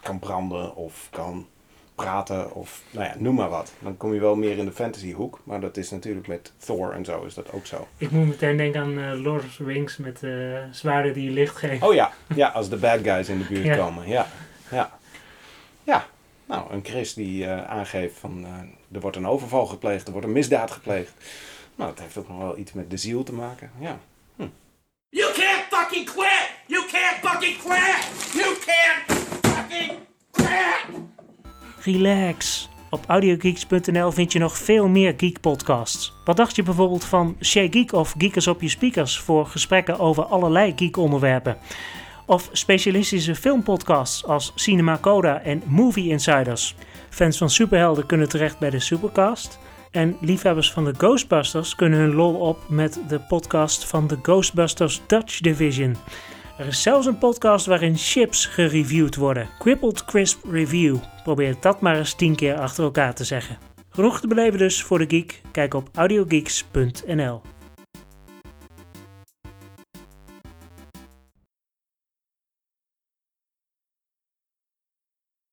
kan branden of kan praten of nou ja, noem maar wat. Dan kom je wel meer in de fantasy hoek, maar dat is natuurlijk met Thor en zo is dat ook zo. Ik moet meteen denken aan uh, Lord of the Rings met uh, zwaarden die licht geven. Oh ja, ja, als de bad guys in de buurt komen. Ja, ja. Ja, nou, een Chris die uh, aangeeft van er wordt een overval gepleegd, er wordt een misdaad gepleegd. Nou, dat heeft ook nog wel iets met de ziel te maken, ja. Hm. You can't fucking quit! You can't fucking quit! You can't fucking quit! Relax. Op audiogeeks.nl vind je nog veel meer geek podcasts. Wat dacht je bijvoorbeeld van Shea Geek of Geekers op je speakers voor gesprekken over allerlei geek onderwerpen? Of specialistische filmpodcasts als Cinema Coda en Movie Insiders. Fans van superhelden kunnen terecht bij de Supercast. En liefhebbers van de Ghostbusters kunnen hun lol op met de podcast van de Ghostbusters Dutch Division. Er is zelfs een podcast waarin chips gereviewd worden. Crippled Crisp Review. Probeer dat maar eens 10 keer achter elkaar te zeggen. Genoeg te beleven dus voor de geek. Kijk op audiogeeks.nl.